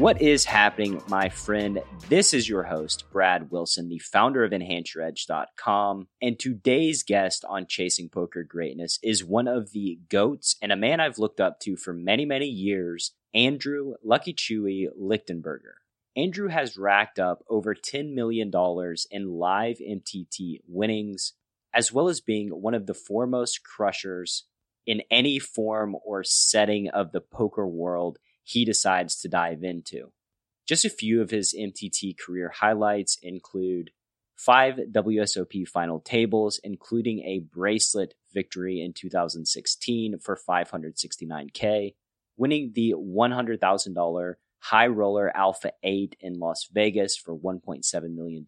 What is happening, my friend? This is your host, Brad Wilson, the founder of EnhanceYourEdge.com. And today's guest on Chasing Poker Greatness is one of the GOATs and a man I've looked up to for many, many years, Andrew Lucky Chewy Lichtenberger. Andrew has racked up over $10 million in live MTT winnings, as well as being one of the foremost crushers in any form or setting of the poker world he decides to dive into. Just a few of his MTT career highlights include five WSOP final tables, including a bracelet victory in 2016 for 569K, winning the $100,000 High Roller Alpha 8 in Las Vegas for $1.7 million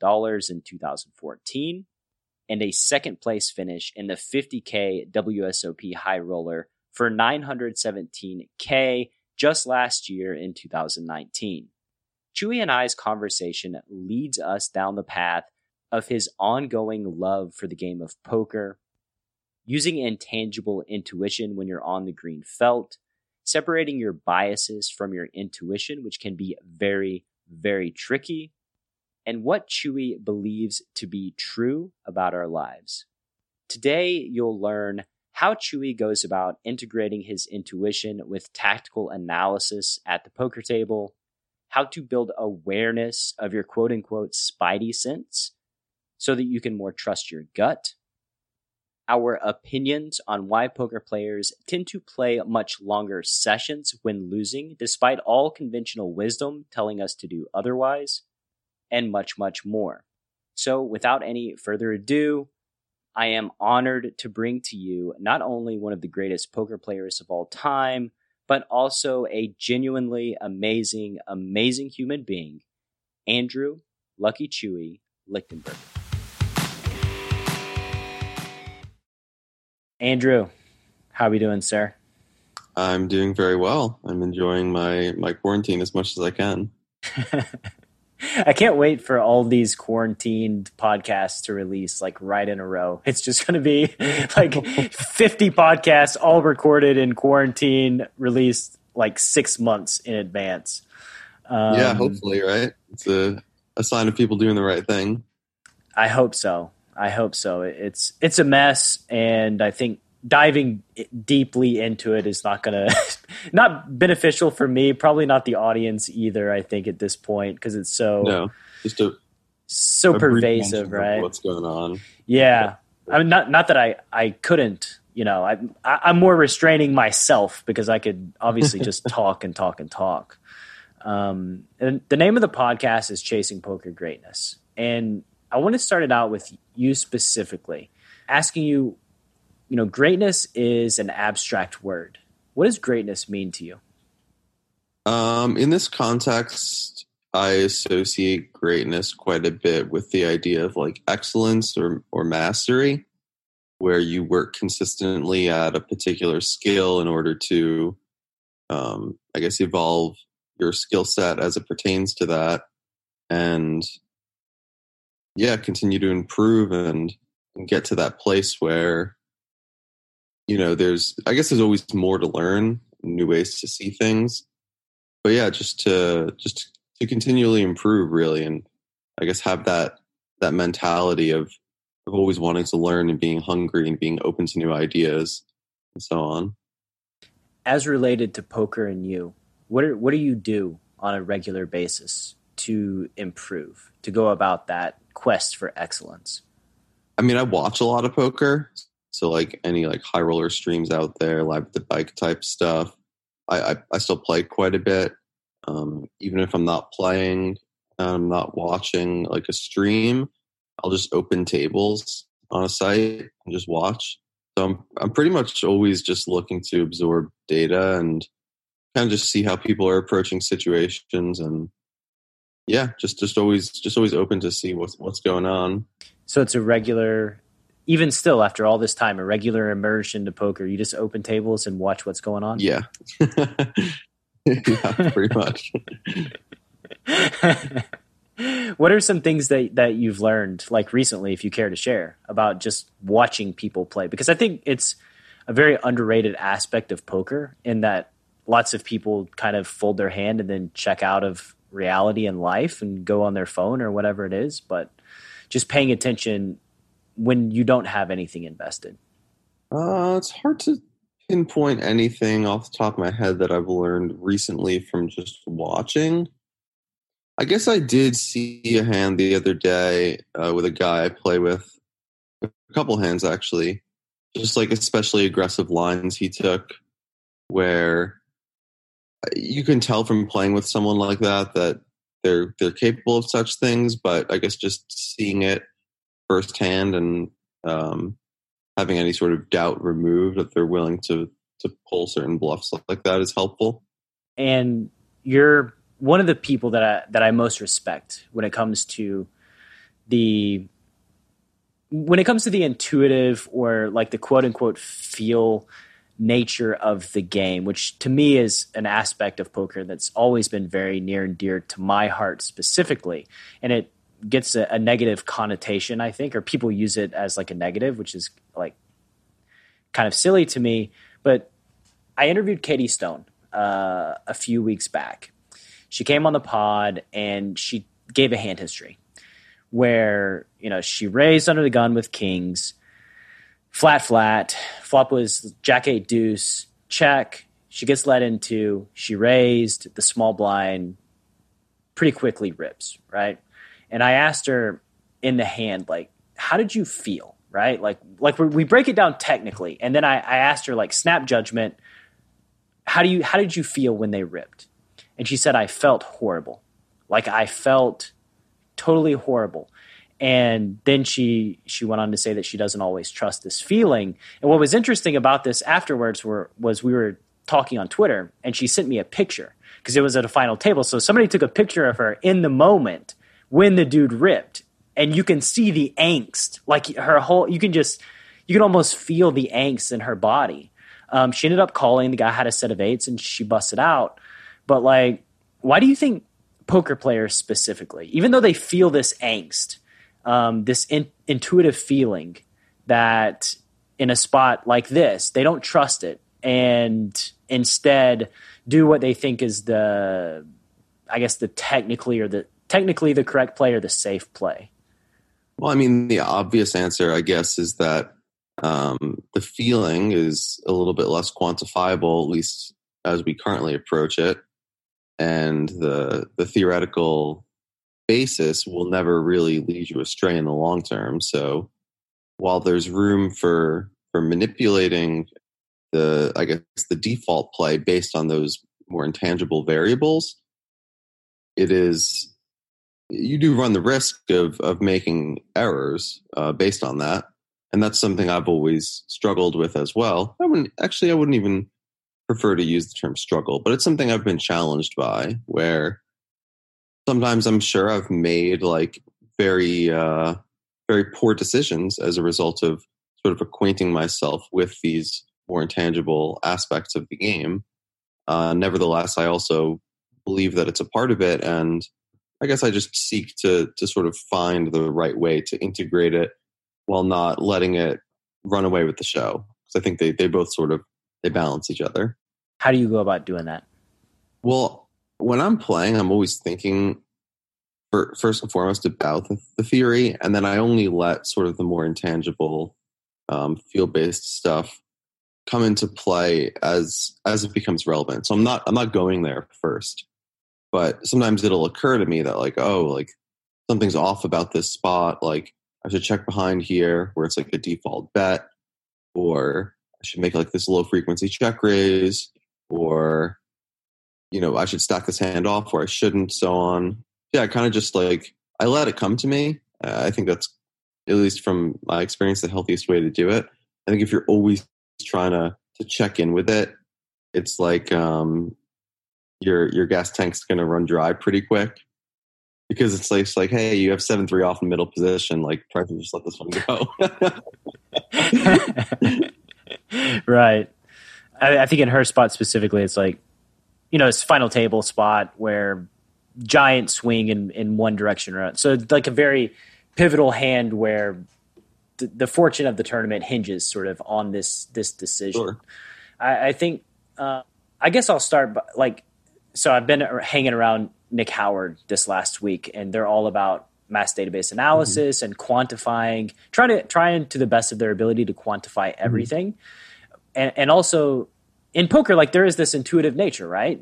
in 2014, and a second place finish in the 50K WSOP High Roller for 917K just last year in 2019. Chewy and I's conversation leads us down the path of his ongoing love for the game of poker, using intangible intuition when you're on the green felt, separating your biases from your intuition, which can be very, very tricky, and what Chewy believes to be true about our lives. Today, you'll learn how Chewy goes about integrating his intuition with tactical analysis at the poker table, how to build awareness of your quote unquote spidey sense so that you can more trust your gut, our opinions on why poker players tend to play much longer sessions when losing, despite all conventional wisdom telling us to do otherwise, and much, much more. So, without any further ado, I am honored to bring to you not only one of the greatest poker players of all time, but also a genuinely amazing, amazing human being, Andrew Lucky Chewy Lichtenberg. Andrew, how are we doing, sir? I'm doing very well. I'm enjoying my my quarantine as much as I can. I can't wait for all these quarantined podcasts to release like right in a row. It's just going to be like 50 podcasts all recorded in quarantine, released like six months in advance. Um, yeah, hopefully, right? It's a, a sign of people doing the right thing. I hope so. I hope so. It's it's a mess, and I think diving deeply into it is not going to not beneficial for me probably not the audience either i think at this point because it's so no just a so a pervasive right? what's going on. Yeah. yeah. I mean not not that i i couldn't you know i, I i'm more restraining myself because i could obviously just talk and talk and talk. Um and the name of the podcast is chasing poker greatness. And i want to start it out with you specifically asking you you know, greatness is an abstract word. What does greatness mean to you? Um, in this context, I associate greatness quite a bit with the idea of like excellence or, or mastery, where you work consistently at a particular skill in order to, um, I guess, evolve your skill set as it pertains to that. And yeah, continue to improve and, and get to that place where you know, there's I guess there's always more to learn, new ways to see things. But yeah, just to just to continually improve really and I guess have that that mentality of of always wanting to learn and being hungry and being open to new ideas and so on. As related to poker and you, what are, what do you do on a regular basis to improve, to go about that quest for excellence? I mean, I watch a lot of poker, so like any like high roller streams out there, live the bike type stuff. I, I, I still play quite a bit. Um, even if I'm not playing, I'm not watching like a stream, I'll just open tables on a site and just watch. So I'm I'm pretty much always just looking to absorb data and kind of just see how people are approaching situations and yeah, just just always just always open to see what's what's going on. So it's a regular, even still after all this time, a regular immersion to poker. You just open tables and watch what's going on. Yeah, yeah, pretty much. what are some things that that you've learned, like recently, if you care to share, about just watching people play? Because I think it's a very underrated aspect of poker in that lots of people kind of fold their hand and then check out of reality and life and go on their phone or whatever it is, but just paying attention when you don't have anything invested. Uh, it's hard to pinpoint anything off the top of my head that I've learned recently from just watching. I guess I did see a hand the other day uh, with a guy I play with, a couple hands actually, just like especially aggressive lines he took, where you can tell from playing with someone like that that they're they're capable of such things. But I guess just seeing it firsthand and um, having any sort of doubt removed that they're willing to to pull certain bluffs like that is helpful. And you're one of the people that I that I most respect when it comes to the when it comes to the intuitive or like the quote unquote feel nature of the game, which to me is an aspect of poker that's always been very near and dear to my heart specifically. And it gets a, a, negative connotation, I think, or people use it as like a negative, which is like kind of silly to me. But I interviewed Katie Stone uh, a few weeks back. She came on the pod and she gave a hand history where, you know, she raised under the gun with kings flat flat. Flop was jack eight deuce check. She gets led into. She raised the small blind. Pretty quickly rips right, and I asked her in the hand like, how did you feel? Right, like like we break it down technically, and then I, I asked her like snap judgment. How do you how did you feel when they ripped? And she said I felt horrible, like I felt totally horrible and then she she went on to say that she doesn't always trust this feeling and what was interesting about this afterwards were, was we were talking on twitter and she sent me a picture because it was at a final table so somebody took a picture of her in the moment when the dude ripped and you can see the angst. Like her whole you can just you can almost feel the angst in her body. Um, she ended up calling the guy had a set of eights and she busted out. But like why do you think poker players specifically even though they feel this angst um, this in, intuitive feeling that in a spot like this, they don't trust it and instead do what they think is the, I guess, the technically or the technically the correct play or the safe play. Well, I mean, the obvious answer, I guess, is that um, the feeling is a little bit less quantifiable, at least as we currently approach it, and the the theoretical basis will never really lead you astray in the long term. So while there's room for for manipulating the I guess the default play based on those more intangible variables, it is you do run the risk of of making errors uh, based on that, and that's something I've always struggled with as well. I wouldn't actually I wouldn't even prefer to use the term struggle, but it's something I've been challenged by where sometimes I'm sure I've made like very uh, very poor decisions as a result of sort of acquainting myself with these more intangible aspects of the game. Uh, nevertheless, I also believe that it's a part of it, and I guess I just seek to to sort of find the right way to integrate it while not letting it run away with the show. Because I think they they both sort of they balance each other. How do you go about doing that? Well, when I'm playing, I'm always thinking for, first and foremost about the, the, theory, and then I only let sort of the more intangible, um, field based stuff come into play as as it becomes relevant. So I'm not I'm not going there first, but sometimes it'll occur to me that like oh like something's off about this spot. Like I should check behind here where it's like a default bet, or I should make like this low frequency check raise, or you know, I should stack this hand off or I shouldn't, so on. Yeah, I kind of just like, I let it come to me. Uh, I think that's, at least from my experience, the healthiest way to do it. I think if you're always trying to, to check in with it, it's like um, your your gas tank's going to run dry pretty quick. because it's like, it's like hey, you have seven three off in middle position. Like try to just let this one go. right. I, I think in her spot specifically, it's like you know, it's final table spot where giant swing in in one direction or so It's like a very pivotal hand where the, the fortune of the tournament hinges sort of on this this decision. Sure. I, I think uh, I guess I'll start by, like so I've been hanging around Nick Howard this last week, and they're all about mass database analysis mm-hmm. and quantifying, trying to trying to the best of their ability to quantify mm-hmm. everything, mm-hmm. and, and also in poker, like there is this intuitive nature, right?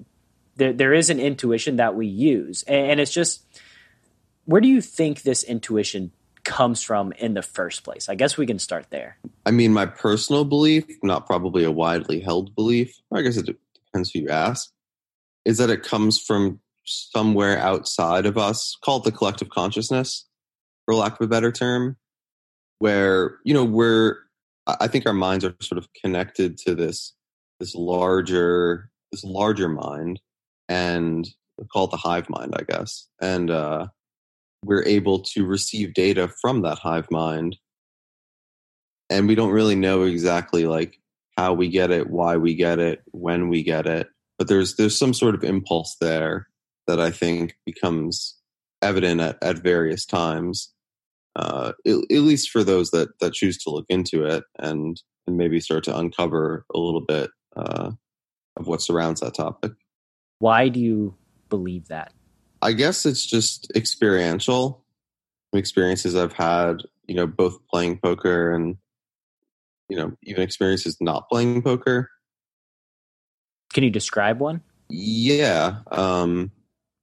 There there is an intuition that we use, and, and it's just where do you think this intuition comes from in the first place? I guess we can start there. I mean, my personal belief, not probably a widely held belief. I guess it depends who you ask is that it comes from somewhere outside of us, called the collective consciousness, for lack of a better term, where, you know, we're, I think our minds are sort of connected to this, this larger, this larger mind, and call it the hive mind, I guess. And, uh, we're able to receive data from that hive mind and we don't really know exactly like how we get it why we get it when we get it but there's there's some sort of impulse there that I think becomes evident at, at various times, uh, at, at, least for those that that choose to look into it and and maybe start to uncover a little bit uh, of what surrounds that topic. Why do you believe that? I guess it's just experiential experiences I've had, you know, both playing poker and you know even experiences not playing poker can you describe one? Yeah. Um,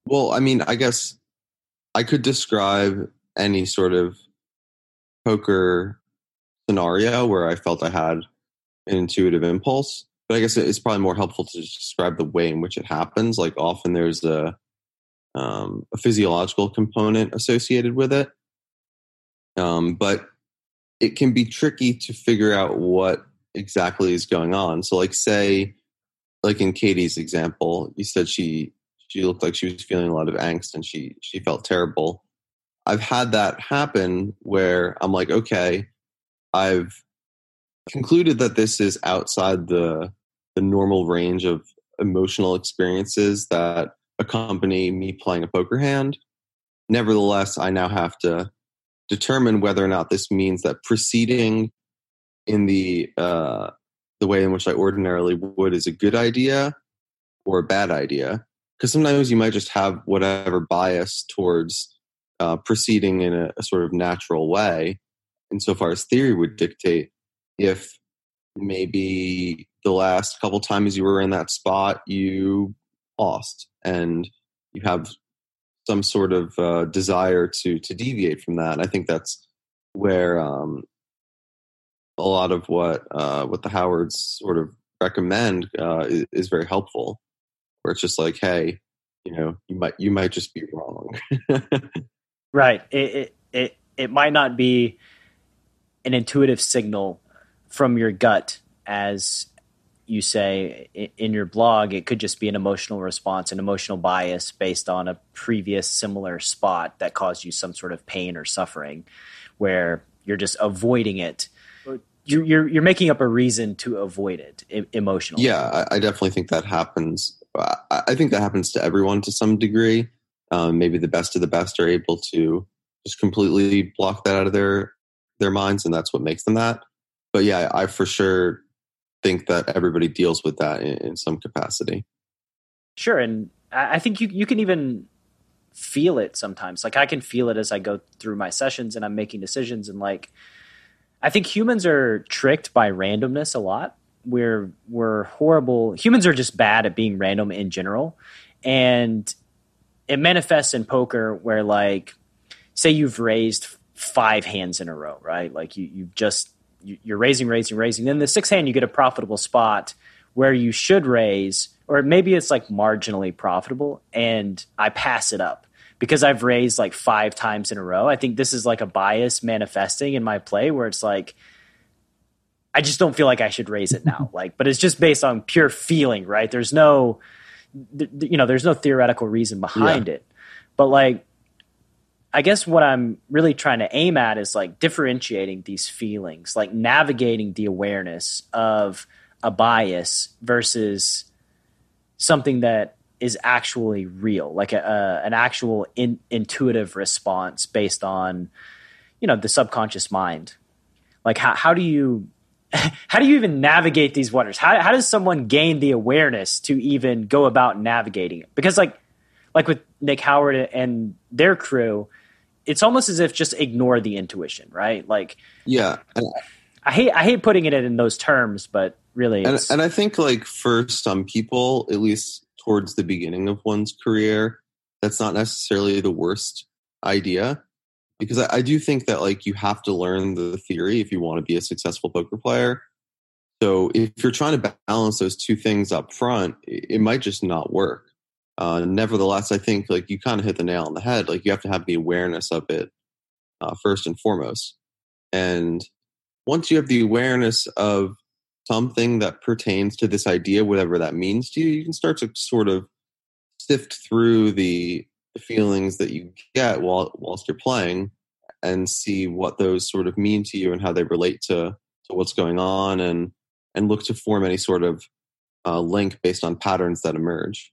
well, I mean, I guess I could describe any sort of poker scenario where I felt I had an intuitive impulse. But I guess it's probably more helpful to describe the way in which it happens. Like often there's a, um, a physiological component associated with it. Um, but it can be tricky to figure out what exactly is going on. So, like, say like in Katie's example, you said she she looked like she was feeling a lot of angst and she she felt terrible. I've had that happen where I'm like, okay, I've concluded that this is outside the the normal range of emotional experiences that accompany me playing a poker hand. Nevertheless, I now have to determine whether or not this means that proceeding in the uh, the way in which I ordinarily would is a good idea or a bad idea. Because sometimes you might just have whatever bias towards uh, proceeding in a, a sort of natural way, insofar as theory would dictate. If maybe the last couple times you were in that spot, you lost, and you have some sort of uh, desire to to deviate from that. And I think that's where um, a lot of what uh, what the Howards sort of recommend uh, is, is, very helpful. Where it's just like, hey, you know, you might you might just be wrong. right. It, it it it might not be an intuitive signal from your gut as you say in your blog it could just be an emotional response an emotional bias based on a previous similar spot that caused you some sort of pain or suffering where you're just avoiding it you're, you're, you're making up a reason to avoid it emotionally. Yeah, I, I definitely think that happens. I, I, think that happens to everyone to some degree. Um, maybe the best of the best are able to just completely block that out of their their minds, and that's what makes them that. But yeah, I for sure think that everybody deals with that in, in some capacity. Sure, and I think you you can even feel it sometimes. Like I can feel it as I go through my sessions and I'm making decisions and like I think humans are tricked by randomness a lot. We're we're horrible. Humans are just bad at being random in general, and it manifests in poker where like say you've raised five hands in a row, right? Like you you just you're raising, raising, raising. Then the sixth hand, you get a profitable spot where you should raise, or maybe it's like marginally profitable, and I pass it up because I've raised like five times in a row. I think this is like a bias manifesting in my play where it's like I just don't feel like I should raise it now. Like, but it's just based on pure feeling, right? There's no, th- you know, there's no theoretical reason behind yeah. it. But like I guess what I'm really trying to aim at is like differentiating these feelings, like navigating the awareness of a bias versus something that is actually real, like a, a an actual in, intuitive response based on, you know, the subconscious mind. Like how how do you how do you even navigate these waters? How how does someone gain the awareness to even go about navigating it? Because like like with Nick Howard and their crew, it's almost as if just ignore the intuition, right? Like yeah. I hate I hate putting it in those terms, but really, and, and I think like for some people, at least towards the beginning of one's career, that's not necessarily the worst idea because I, I, do think that like you have to learn the theory if you want to be a successful poker player. So if you're trying to balance those two things up front, it, it might just not work. Uh, nevertheless, I think like you kind of hit the nail on the head. Like you have to have the awareness of it uh, first and foremost. And once you have the awareness of something that pertains to this idea, whatever that means to you, you can start to sort of sift through the, the feelings that you get while whilst you're playing and see what those sort of mean to you and how they relate to to what's going on and and look to form any sort of uh, link based on patterns that emerge.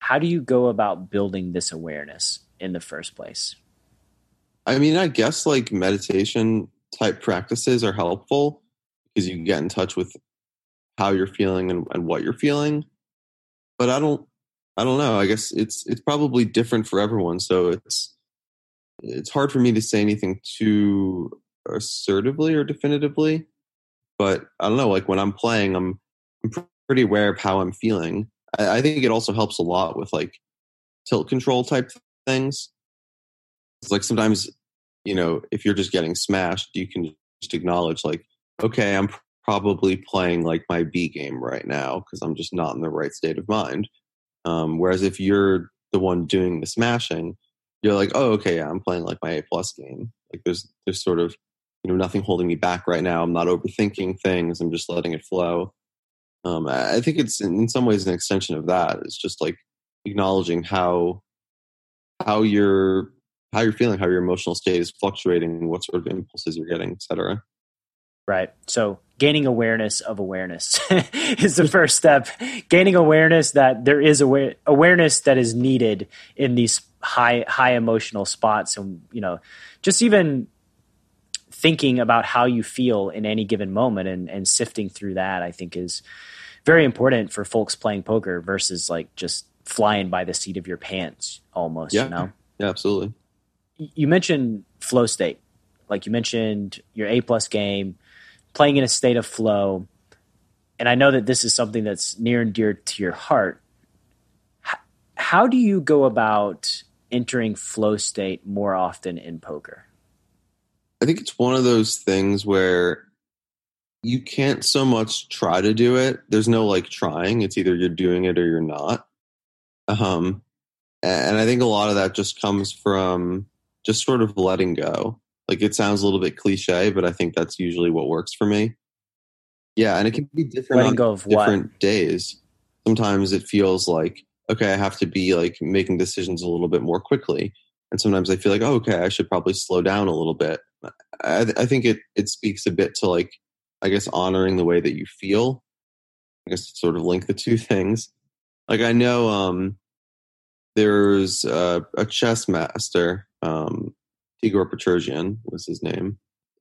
How do you go about building this awareness in the first place? I mean, I guess like meditation type practices are helpful because you can get in touch with how you're feeling and, and what you're feeling. But I don't I don't know. I guess it's it's probably different for everyone. So it's it's hard for me to say anything too assertively or definitively. But I don't know. Like when I'm playing, I'm, I'm pretty aware of how I'm feeling. I, I think it also helps a lot with like tilt control type things. It's like sometimes, you know, if you're just getting smashed, you can just acknowledge like, okay, I'm probably playing like my B game right now because I'm just not in the right state of mind. Um, whereas if you're the one doing the smashing, you're like, oh, okay, yeah, I'm playing like my A plus game. Like there's there's sort of you know nothing holding me back right now. I'm not overthinking things. I'm just letting it flow. Um, I think it's in some ways an extension of that. It's just like acknowledging how how you're how you're feeling, how your emotional state is fluctuating, what sort of impulses you're getting, etc. Right. So gaining awareness of awareness is the first step. Gaining awareness that there is aware- awareness that is needed in these high high emotional spots, and you know, just even thinking about how you feel in any given moment and, and sifting through that, I think is very important for folks playing poker versus like just flying by the seat of your pants almost. Yeah. You know? Yeah, absolutely. You mentioned flow state. Like you mentioned your A plus game playing in a state of flow. And I know that this is something that's near and dear to your heart. How, do you go about entering flow state more often in poker? I think it's one of those things where you can't so much try to do it. There's no like trying. It's either you're doing it or you're not. Um, and I think a lot of that just comes from just sort of letting go. Like it sounds a little bit cliche, but I think that's usually what works for me. Yeah, and it can be different Letting on different what? days. Sometimes it feels like okay, I have to be like making decisions a little bit more quickly, and sometimes I feel like oh, okay, I should probably slow down a little bit. I, I think it it speaks a bit to like I guess honoring the way that you feel. I guess sort of link the two things. Like I know um, there's a, a chess master um, Igor Petrosian was his name,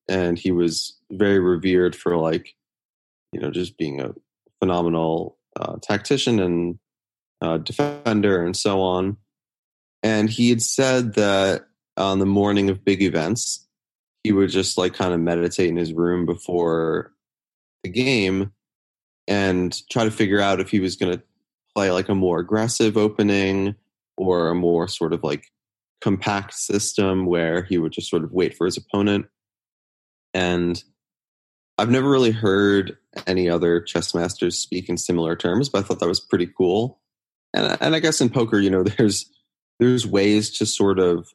and he was very revered for like, you know, just being a phenomenal uh, tactician and uh, defender and so on. And he had said that on the morning of big events, he would just like kind of meditate in his room before the game and try to figure out if he was going to play like a more aggressive opening or a more sort of like compact system where he would just sort of wait for his opponent. And I've never really heard any other chess masters speak in similar terms, but I thought that was pretty cool. And and I guess in poker, you know, there's there's ways to sort of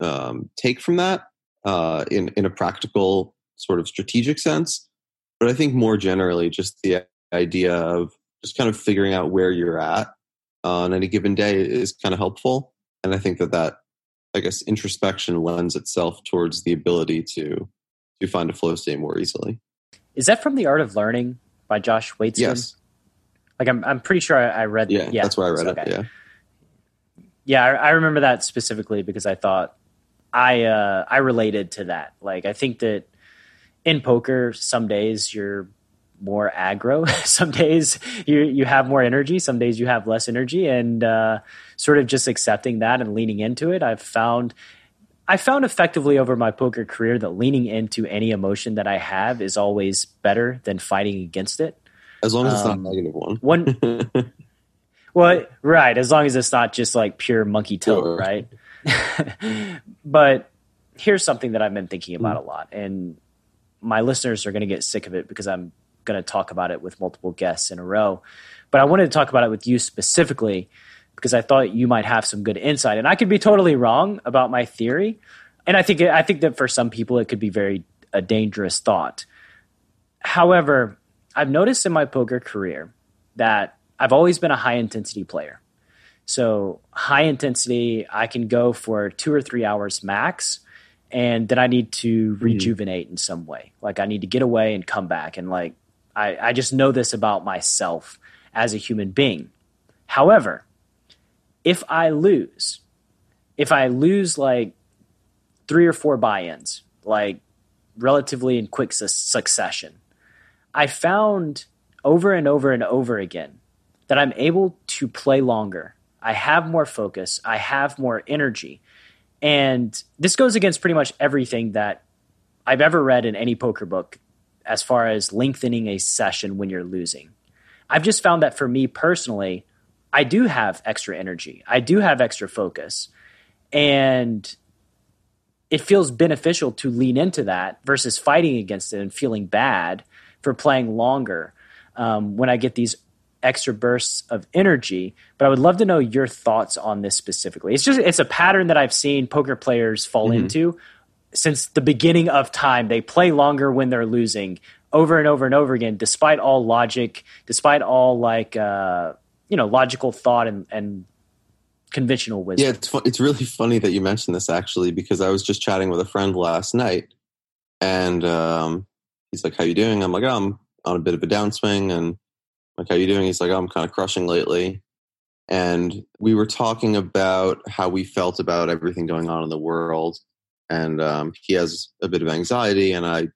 um, take from that uh, in in a practical sort of strategic sense. But I think more generally, just the idea of just kind of figuring out where you're at on any given day is kind of helpful and I think that that I guess introspection lends itself towards the ability to to find a flow state more easily. Is that from The Art of Learning by Josh Waitzkin? Yes. Like I'm, I'm pretty sure I, I read. Yeah, yeah, that's where I read okay. it. Yeah. Yeah, I, I, remember that specifically because I thought I uh, I related to that. Like I think that in poker, some days you're more aggro. some days you you have more energy. Some days you have less energy, and uh, sort of just accepting that and leaning into it. I've found I found effectively over my poker career that leaning into any emotion that I have is always better than fighting against it. As long as um, it's not a um, negative one. One. well, right. As long as it's not just like pure monkey tilt, sure. right? but here's something that I've been thinking about mm. a lot, and my listeners are going to get sick of it because I'm going to talk about it with multiple guests in a row. But I wanted to talk about it with you specifically because I thought you might have some good insight, and I could be totally wrong about my theory. And I think I think that for some people it could be very a dangerous thought. However, I've noticed in my poker career that I've always been a high intensity player. So high intensity, I can go for two or three hours max, and then I need to mm-hmm. rejuvenate in some way. Like I need to get away and come back. And like I, I just know this about myself as a human being. However, if I lose, if I lose like three or four buy-ins, like relatively in quick su- succession, I found over and over and over again that I'm able to play longer I have more focus, I have more energy. And this goes against pretty much everything that I've ever read in any poker book as far as lengthening a session when you're losing. I've just found that for me personally, I do have extra energy. I do have extra focus. And it feels beneficial to lean into that versus fighting against it and feeling bad for playing longer um, when I get these extra bursts of energy. But I would love to know your thoughts on this specifically. It's just it's a pattern that I've seen poker players fall mm-hmm. into since the beginning of time. They play longer when they're losing over and over and over again, despite all logic, despite all like uh, you know logical thought and, and conventional wisdom. Yeah, it's fu- it's really funny that you mentioned this actually because I was just chatting with a friend last night, and um, he's like, "How you doing?" I'm like, oh, "I'm on a bit of a downswing," and like, how you doing? He's like, oh, I'm kind of crushing lately. And we were talking about how we felt about everything going on in the world. And um, he has a bit of anxiety, and I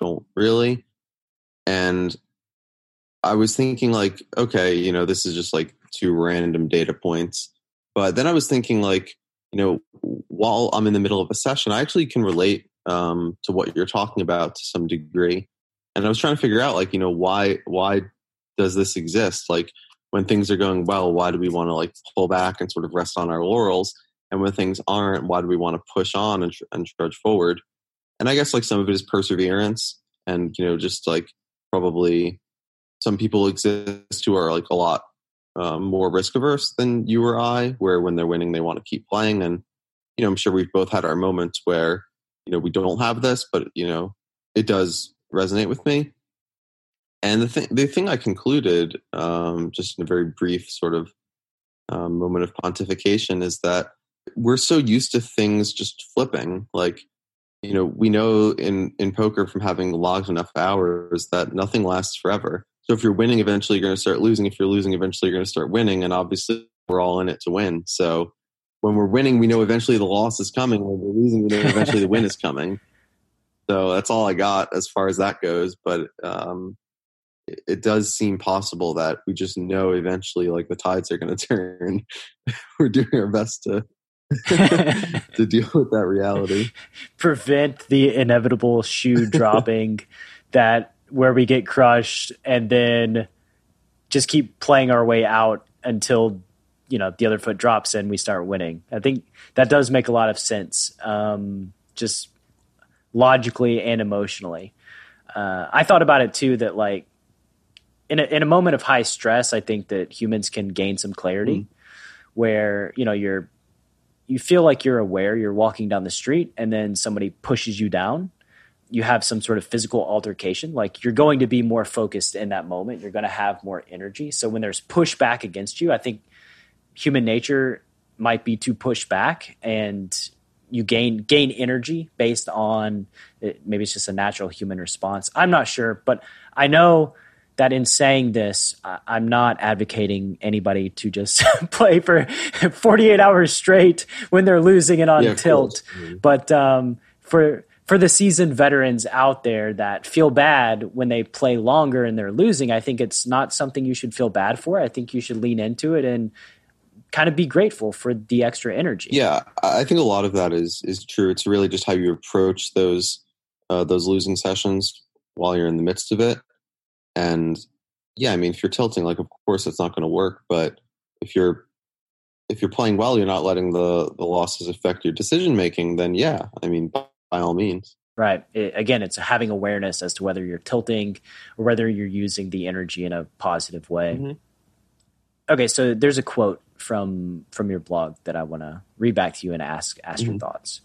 don't really. And I was thinking, like, okay, you know, this is just like two random data points. But then I was thinking, like, you know, while I'm in the middle of a session, I actually can relate um, to what you're talking about to some degree. And I was trying to figure out, like, you know, why why does this exist? Like when things are going well, why do we want to like pull back and sort of rest on our laurels? And when things aren't, why do we want to push on and, and trudge forward? And I guess like some of it is perseverance and, you know, just like probably some people exist who are like a lot um, more risk averse than you or I, where when they're winning, they want to keep playing. And, you know, I'm sure we've both had our moments where, you know, we don't have this, but, you know, it does resonate with me. And the thing, the thing I concluded, um, just in a very brief sort of um, moment of pontification, is that we're so used to things just flipping. Like, you know, we know in in poker from having logged enough hours that nothing lasts forever. So if you're winning, eventually you're going to start losing. If you're losing, eventually you're going to start winning. And obviously, we're all in it to win. So when we're winning, we know eventually the loss is coming. When we're losing, we know eventually the win is coming. So that's all I got as far as that goes. But um, it does seem possible that we just know eventually like the tides are going to turn we're doing our best to to deal with that reality. Prevent the inevitable shoe dropping that where we get crushed and then just keep playing our way out until you know the other foot drops and we start winning. I think that does make a lot of sense um, just logically and emotionally. Uh, i thought about it too that like in a, in a moment of high stress, I think that humans can gain some clarity, mm. where you know you're you feel like you're aware you're walking down the street and then somebody pushes you down. You have some sort of physical altercation, like you're going to be more focused in that moment. You're going to have more energy. So when there's pushback against you, I think human nature might be to push back and you gain gain energy based on it, maybe it's just a natural human response. I'm not sure, but I know that in saying this, I'm not advocating anybody to just play for 48 hours straight when they're losing it on yeah, tilt. Mm-hmm. But um, for for the seasoned veterans out there that feel bad when they play longer and they're losing, I think it's not something you should feel bad for. I think you should lean into it and kind of be grateful for the extra energy. Yeah, I think a lot of that is is true. It's really just how you approach those uh, those losing sessions while you're in the midst of it. And yeah, I mean, if you're tilting, like of course it's not going to work. But if you're if you're playing well, you're not letting the the losses affect your decision making. Then yeah, I mean, by, by all means. Right. It, again, it's having awareness as to whether you're tilting or whether you're using the energy in a positive way. Mm-hmm. Okay, so there's a quote from from your blog that I want to read back to you and ask ask mm-hmm. your thoughts.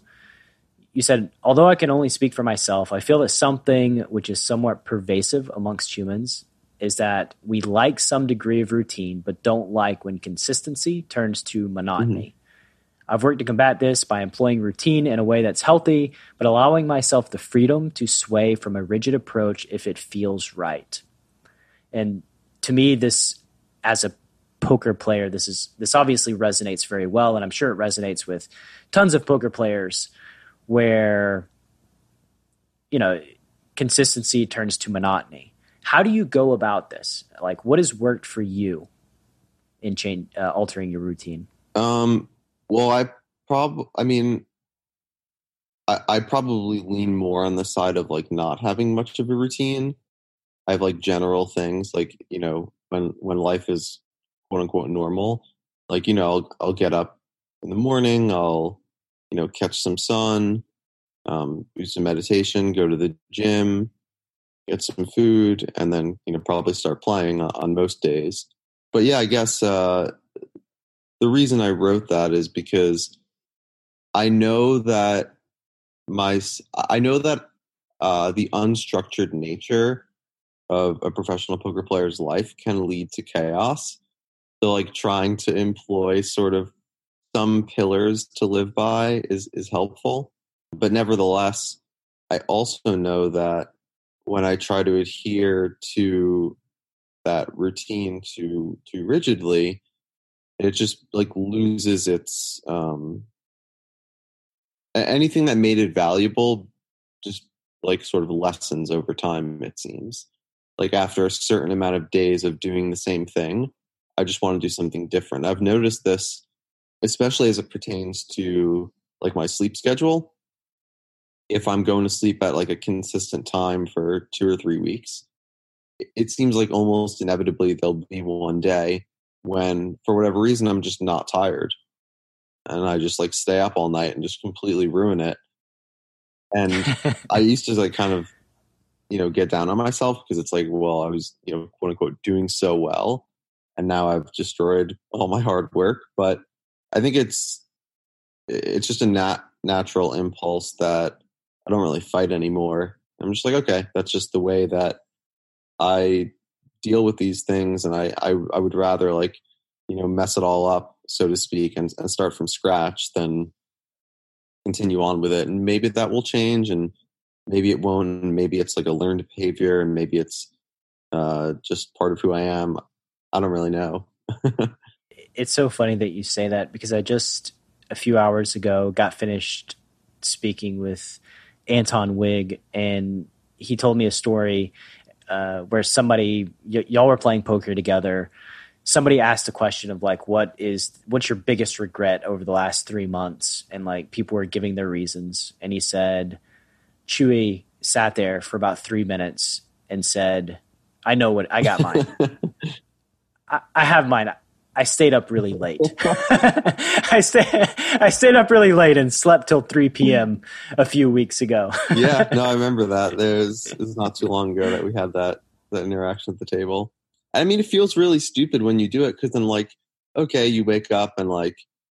You said, although I can only speak for myself, I feel that something which is somewhat pervasive amongst humans is that we like some degree of routine, but don't like when consistency turns to monotony. Mm-hmm. I've worked to combat this by employing routine in a way that's healthy, but allowing myself the freedom to sway from a rigid approach if it feels right. And to me, this, as a poker player, this is this obviously resonates very well, and I'm sure it resonates with tons of poker players where you know consistency turns to monotony. How do you go about this? Like, what has worked for you in change uh, altering your routine? Um, well, I prob I mean, I, I probably lean more on the side of like not having much of a routine. I have like general things like you know when when life is quote unquote normal. Like, you know, I'll, I'll get up in the morning, I'll, you know, catch some sun, um, do some meditation, go to the gym, get some food, and then, you know, probably start playing on most days. But yeah, I guess uh, the reason I wrote that is because I know that my, I know that uh, the unstructured nature of a professional poker player's life can lead to chaos so like trying to employ sort of some pillars to live by is is helpful but nevertheless i also know that when i try to adhere to that routine too too rigidly it just like loses its um anything that made it valuable just like sort of lessens over time it seems like after a certain amount of days of doing the same thing I just want to do something different. I've noticed this, especially as it pertains to like my sleep schedule. If I'm going to sleep at like a consistent time for two or three weeks, it seems like almost inevitably there'll be one day when, for whatever reason, I'm just not tired. And I just like stay up all night and just completely ruin it. And I used to like kind of, you know, get down on myself because it's like, well, I was, you know, quote unquote, doing so well and now I've destroyed all my hard work. But I think it's it's just a nat- natural impulse that I don't really fight anymore. I'm just like, okay, that's just the way that I deal with these things, and I I, I would rather like you know mess it all up, so to speak, and, and start from scratch than continue on with it. And maybe that will change, and maybe it won't. And maybe it's like a learned behavior, and maybe it's uh, just part of who I am. I don't really know. it's so funny that you say that because I just a few hours ago got finished speaking with Anton Wigg, and he told me a story uh, where somebody y- y'all were playing poker together. Somebody asked a question of like, "What is what's your biggest regret over the last three months?" And like people were giving their reasons, and he said, "Chewy sat there for about three minutes and said." I know what I got mine. I, I have mine. I stayed up really late. I stayed I stayed up really late and slept till three p.m. a few weeks ago. yeah, no, I remember that. There's it was not too long ago that we had that that interaction at the table. I mean, it feels really stupid when you do it because then, like, okay, you wake up and like,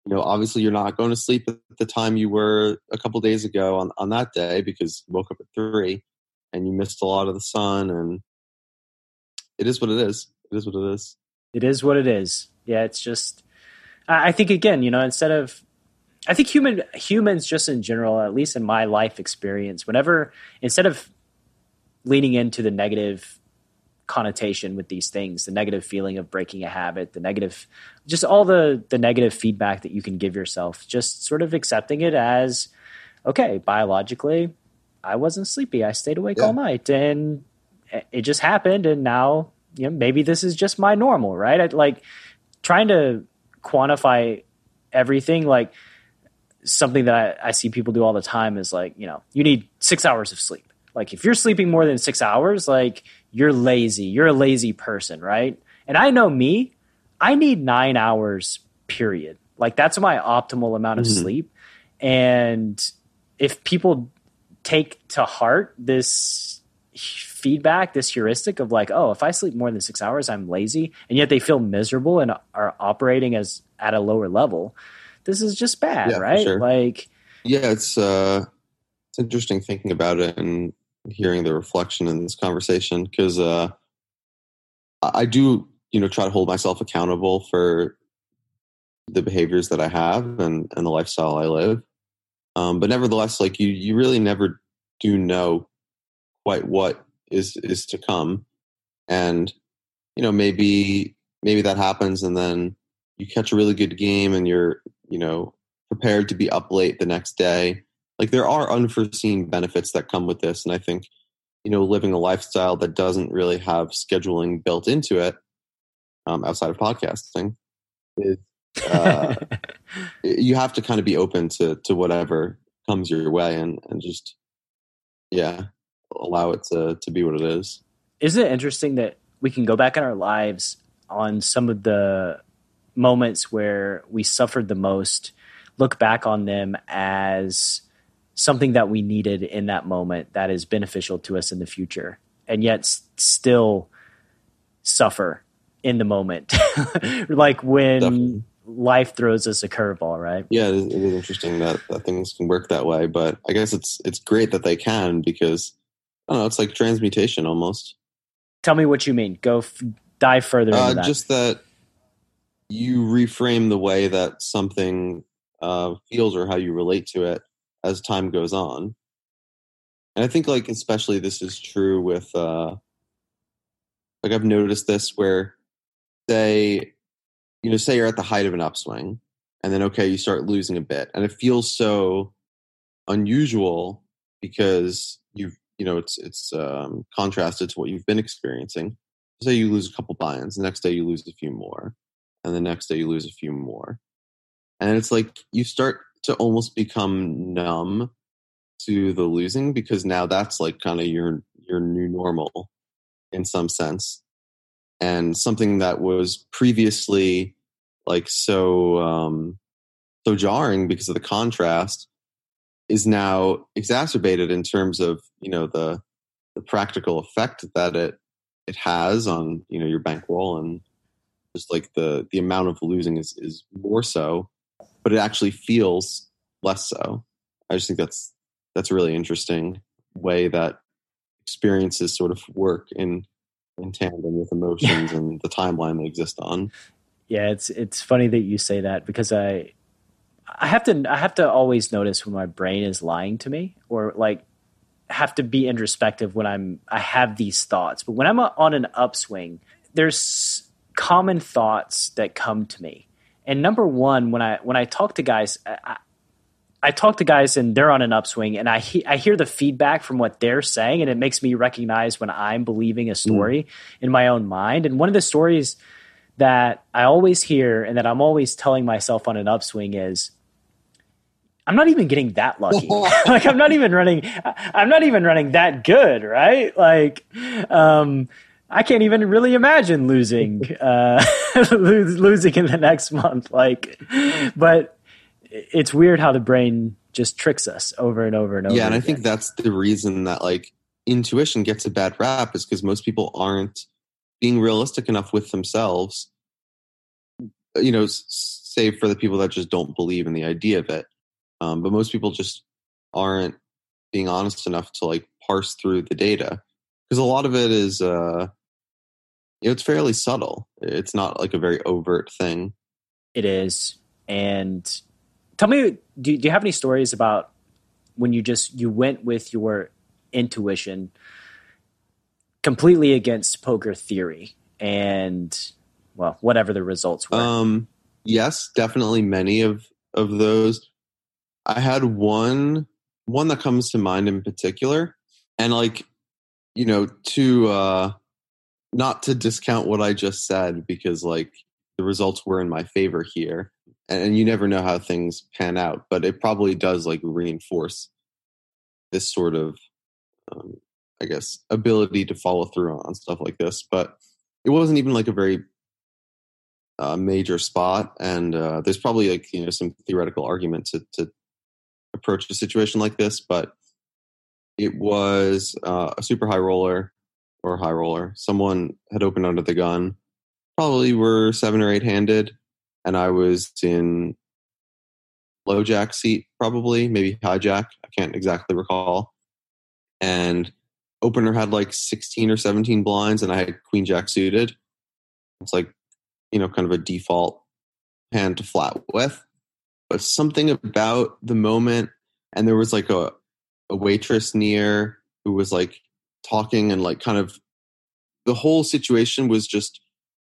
you know, obviously you're not going to sleep at the time you were a couple days ago on on that day because you woke up at three and you missed a lot of the sun and it is what it is. It is what it is it is what it is. Yeah, it's just. I think again, you know, instead of I think human humans just in general, at least in my life experience, whenever instead of leaning into the negative connotation with these things, the negative feeling of breaking a habit, the negative just all the the negative feedback that you can give yourself, just sort of accepting it as okay, biologically I wasn't sleepy. I stayed awake yeah. all night and it just happened and now, you know, maybe this is just my normal, right? I, like trying to quantify everything like something that I, I, see people do all the time is like, you know, you need six hours of sleep. Like if you're sleeping more than six hours, like you're lazy. You're a lazy person, right? And I know me, I need nine hours, period. Like that's my optimal amount of mm-hmm. sleep. And if people take to heart this feedback, this heuristic of like, oh, if I sleep more than six hours, I'm lazy, and yet they feel miserable and are operating as at a lower level, this is just bad, yeah, right? Sure. Like, yeah, it's uh, it's interesting thinking about it and hearing the reflection in this conversation because uh, I do, you know, try to hold myself accountable for the behaviors that I have and and the lifestyle I live. Um, but nevertheless, like you, you really never do know quite what is is to come, and you know maybe maybe that happens, and then you catch a really good game, and you're you know prepared to be up late the next day. Like there are unforeseen benefits that come with this and i think you know living a lifestyle that doesn't really have scheduling built into it um, outside of podcasting is uh, you have to kind of be open to to whatever comes your way and and just yeah allow it to to be what it is isn't it interesting that we can go back in our lives on some of the moments where we suffered the most, look back on them as something that we needed in that moment that is beneficial to us in the future, and yet still suffer in the moment, like when Definitely. life throws us a curveball, right? Yeah, it is interesting that, that things can work that way, but I guess it's it's great that they can because I don't know, it's like transmutation almost. Tell me what you mean. Go f- dive further. Uh, that. Just that you reframe the way that something uh, feels or how you relate to it as time goes on. And I think, like, especially this is true with, uh, like, I've noticed this where, say, you know, say you're at the height of an upswing, and then, okay, you start losing a bit. And it feels so unusual because you've, you know, it's, it's um, contrasted to what you've been experiencing. Say you lose a couple buy-ins, the next day you lose a few more and the next day you lose a few more. And it's like you start to almost become numb to the losing because now that's like kind of your your new normal in some sense. And something that was previously like so um so jarring because of the contrast is now exacerbated in terms of, you know, the the practical effect that it it has on, you know, your bankroll and just like the the amount of losing is is more so, but it actually feels less so. I just think that's that's a really interesting way that experiences sort of work in in tandem with emotions and the timeline they exist on. Yeah, it's it's funny that you say that because I I have to I have to always notice when my brain is lying to me or like have to be introspective when I'm I have these thoughts. But when I'm on an upswing, there's common thoughts that come to me. And number one, when I when I talk to guys, I, I talk to guys and they're on an upswing, and I he, I hear the feedback from what they're saying, and it makes me recognize when I'm believing a story mm. in my own mind. And one of the stories that I always hear and that I'm always telling myself on an upswing is I'm not even getting that lucky. like I'm not even running I'm not even running that good, right? Like um I can't even really imagine losing uh, losing in the next month. Like, but it's weird how the brain just tricks us over and over and over. Yeah, and again. I think that's the reason that like intuition gets a bad rap is because most people aren't being realistic enough with themselves. You know, save for the people that just don't believe in the idea of it. Um, but most people just aren't being honest enough to like parse through the data because a lot of it is uh you know, it's fairly subtle it's not like a very overt thing it is and tell me, do, do you have any stories about when you just you went with your intuition completely against poker theory and well, whatever the results were? Um, yes, definitely many of of those. I had one one that comes to mind in particular, and like you know to uh not to discount what I just said because like the results were in my favor here, and you never know how things pan out, but it probably does like reinforce this sort of um, I guess ability to follow through on stuff like this. But it wasn't even like a very uh, major spot, and uh, there's probably like you know some theoretical argument to, to approach a situation like this, but it was uh, a super high roller or high roller. Someone had opened under the gun, probably were seven or eight handed, and I was in low jack seat, probably maybe hijack. I can't exactly recall. And opener had like 16 or 17 blinds, and I had queen jack suited. It's like you know, kind of a default hand to flat with. But something about the moment, and there was like a, a waitress near who was like talking and like kind of the whole situation was just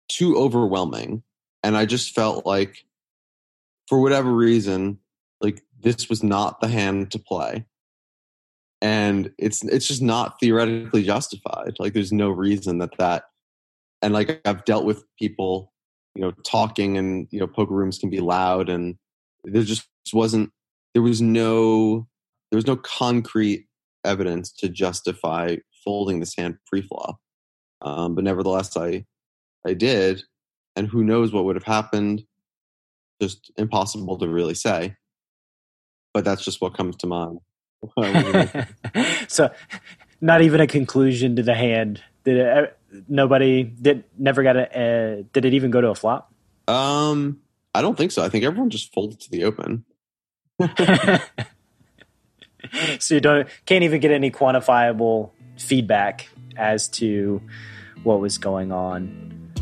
too overwhelming. And I just felt like, for whatever reason, like this was not the hand to play. And it's it's just not theoretically justified. Like there's no reason that that and like I've dealt with people you know talking and you know poker rooms can be loud and there just wasn't there was no there was no concrete evidence to justify folding this hand pre-flop. Um, but nevertheless i i did and who knows what would have happened. Just impossible to really say. But that's just what comes to mind. So not even a conclusion to the hand. Did it nobody did never got a uh, did it even go to a flop? Um i don't think so. I think everyone just folded to the open. So you don't can't even get any quantifiable feedback as to what was going on.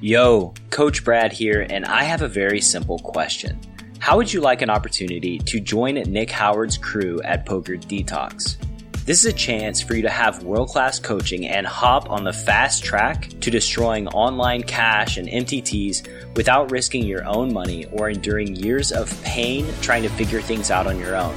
Yo coach brad here and i have a very simple question. How would you like an opportunity to join nick howard's crew at poker detox this is a chance for you to have world class coaching and hop on the fast track to destroying online cash and MTTs without risking your own money or enduring years of pain trying to figure things out on your own.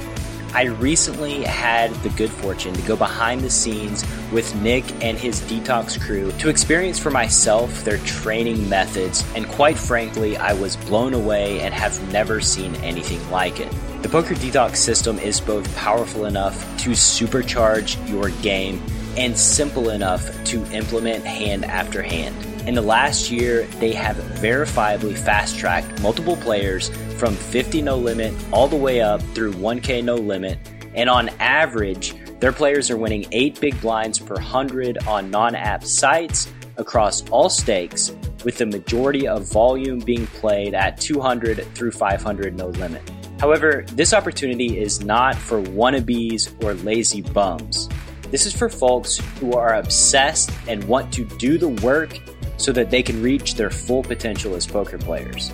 I recently had the good fortune to go behind the scenes with Nick and his detox crew to experience for myself their training methods, and quite frankly, I was blown away and have never seen anything like it. The Poker Detox system is both powerful enough to supercharge your game and simple enough to implement hand after hand. In the last year, they have verifiably fast tracked multiple players from 50 no limit all the way up through 1K no limit. And on average, their players are winning 8 big blinds per 100 on non app sites across all stakes, with the majority of volume being played at 200 through 500 no limit. However, this opportunity is not for wannabes or lazy bums. This is for folks who are obsessed and want to do the work so that they can reach their full potential as poker players.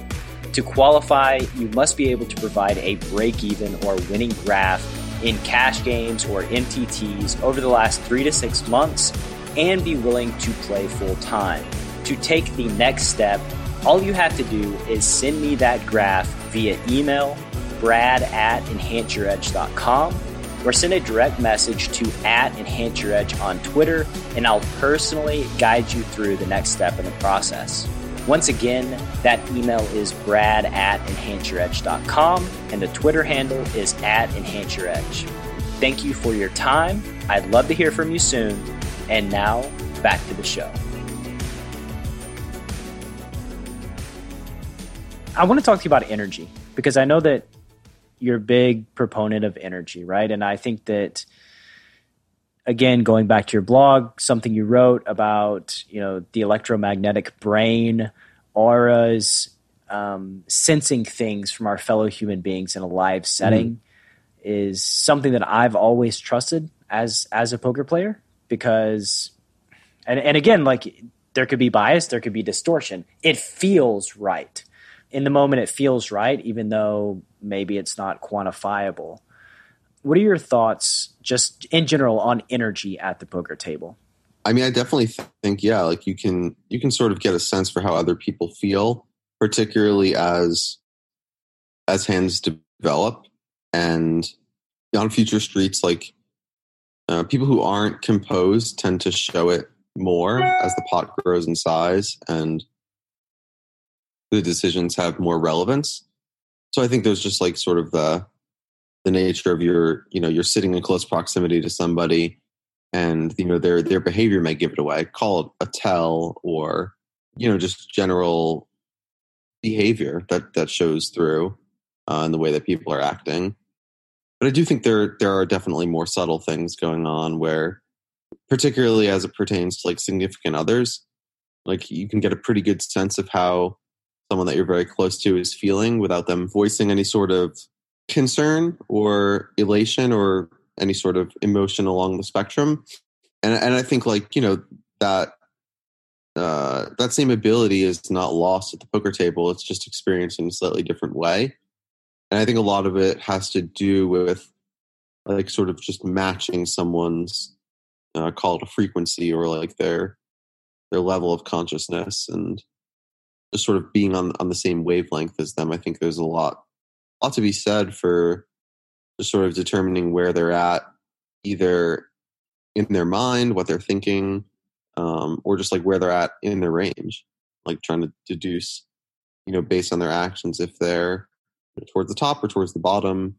To qualify, you must be able to provide a break even or winning graph in cash games or MTTs over the last three to six months and be willing to play full time. To take the next step, all you have to do is send me that graph via email brad at enhanceyouredge.com or send a direct message to at enhanceyouredge on Twitter, and I'll personally guide you through the next step in the process. Once again, that email is brad at enhanceyouredge.com, and the Twitter handle is at enhanceyouredge. Thank you for your time. I'd love to hear from you soon. And now, back to the show. I want to talk to you about energy because I know that you're a big proponent of energy, right? And I think that again, going back to your blog, something you wrote about, you know, the electromagnetic brain, auras, um, sensing things from our fellow human beings in a live setting mm is something that I've always trusted as as a poker player because and and again like there could be bias there could be distortion. It feels right. In the moment it feels right, even though maybe it's not quantifiable. What are your thoughts, just in general, on energy at the poker table? I mean, I definitely think, yeah, like you can you can sort of get a sense for how other people feel, particularly as as hands develop and on future streets, like uh, people who aren't composed tend to show it more as the pot grows in size and the decisions have more relevance. So I think there's just like sort of the the nature of your, you know, you're sitting in close proximity to somebody and you know their their behavior may give it away. Call it a tell or you know just general behavior that that shows through uh, in the way that people are acting. But I do think there there are definitely more subtle things going on where, particularly as it pertains to like significant others, like you can get a pretty good sense of how someone that you're very close to is feeling without them voicing any sort of concern or elation or any sort of emotion along the spectrum. And and I think like, you know, that uh, that same ability is not lost at the poker table. It's just experienced in a slightly different way. And I think a lot of it has to do with like sort of just matching someone's uh, call a frequency or like their their level of consciousness and sort of being on on the same wavelength as them. I think there's a lot lot to be said for just sort of determining where they're at, either in their mind, what they're thinking, um, or just like where they're at in their range, like trying to deduce, you know, based on their actions if they're towards the top or towards the bottom.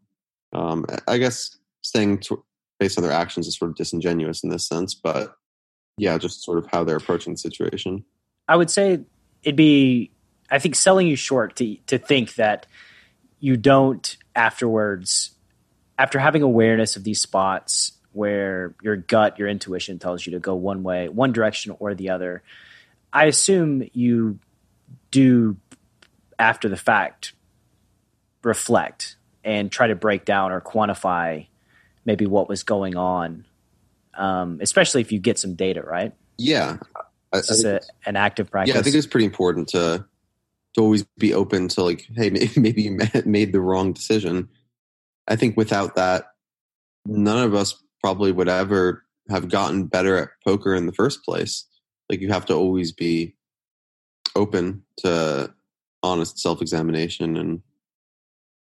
Um, I guess saying to, based on their actions is sort of disingenuous in this sense, but yeah, just sort of how they're approaching the situation. I would say it'd be, I think, selling you short to to think that you don't afterwards, after having awareness of these spots where your gut, your intuition tells you to go one way, one direction or the other. I assume you do after the fact reflect and try to break down or quantify maybe what was going on, um, especially if you get some data, right? Yeah. A, an active practice. Yeah, I think it's pretty important to to always be open to like, hey, maybe you made the wrong decision. I think without that, none of us probably would ever have gotten better at poker in the first place. Like you have to always be open to honest self examination and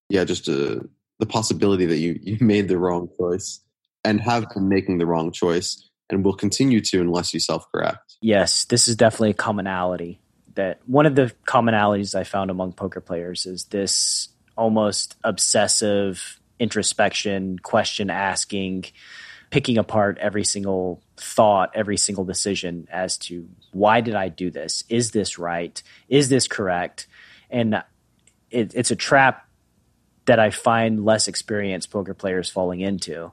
yeah, just uh, the possibility that you, you made the wrong choice and have been making the wrong choice and will continue to unless you self correct. Yes, this is definitely a commonality. That one of the commonalities I found among poker players is this almost obsessive introspection, question asking, picking apart every single thought, every single decision as to why did I do this? Is this right? Is this correct? And it, it's a trap that I find less experienced poker players falling into.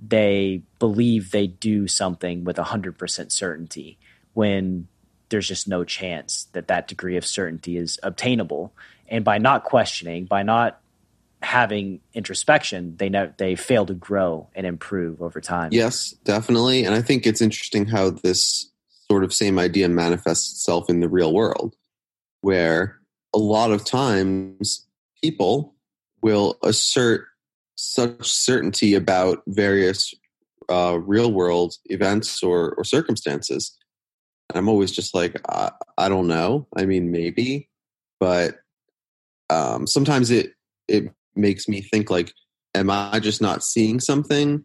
They believe they do something with 100% certainty when there's just no chance that that degree of certainty is obtainable. And by not questioning, by not having introspection, they know they fail to grow and improve over time. Yes, definitely. And I think it's interesting how this sort of same idea manifests itself in the real world, where a lot of times people will assert such certainty about various uh, real world events or, or circumstances. I'm always just like, I, I don't know. I mean, maybe, but um, sometimes it it makes me think like, am I just not seeing something?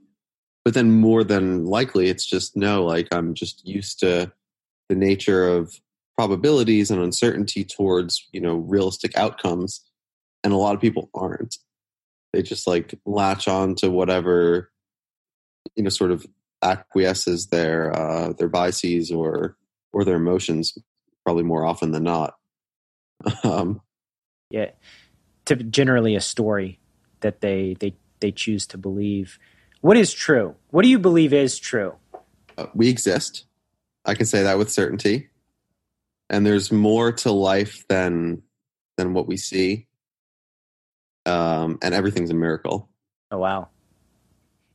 But then more than likely, it's just no. Like I'm just used to the nature of probabilities and uncertainty towards you know realistic outcomes and a lot of people aren't they just like latch on to whatever you know sort of acquiesces their uh their biases or or their emotions probably more often than not. Um yeah to generally a story that they they they choose to believe. What is true? What do you believe is true? Uh, we exist. I can say that with certainty. And there's more to life than than what we see um, and everything's a miracle. Oh wow!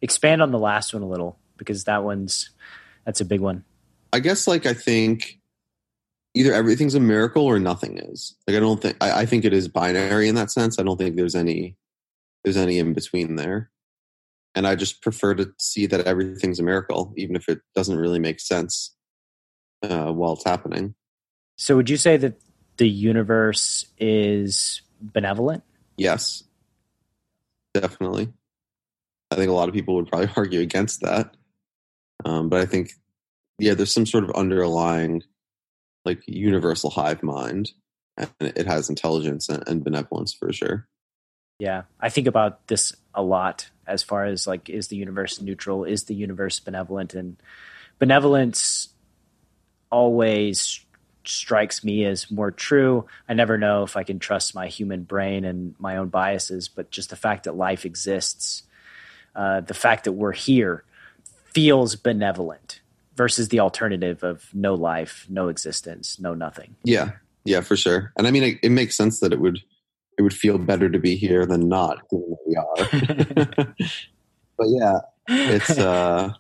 Expand on the last one a little because that one's that's a big one. I guess like I think either everything's a miracle or nothing is. Like I don't think I, I think it is binary in that sense. I don't think there's any there's any in between there. And I just prefer to see that everything's a miracle, even if it doesn't really make sense uh, while it's happening. So, would you say that the universe is benevolent? Yes, definitely. I think a lot of people would probably argue against that. Um, but I think, yeah, there's some sort of underlying, like, universal hive mind, and it has intelligence and, and benevolence for sure. Yeah, I think about this a lot as far as like, is the universe neutral? Is the universe benevolent? And benevolence always strikes me as more true. I never know if I can trust my human brain and my own biases, but just the fact that life exists, uh, the fact that we're here feels benevolent versus the alternative of no life, no existence, no nothing. Yeah, yeah, for sure. And I mean, it, it makes sense that it would it would feel better to be here than not, given we are. but yeah, it's uh,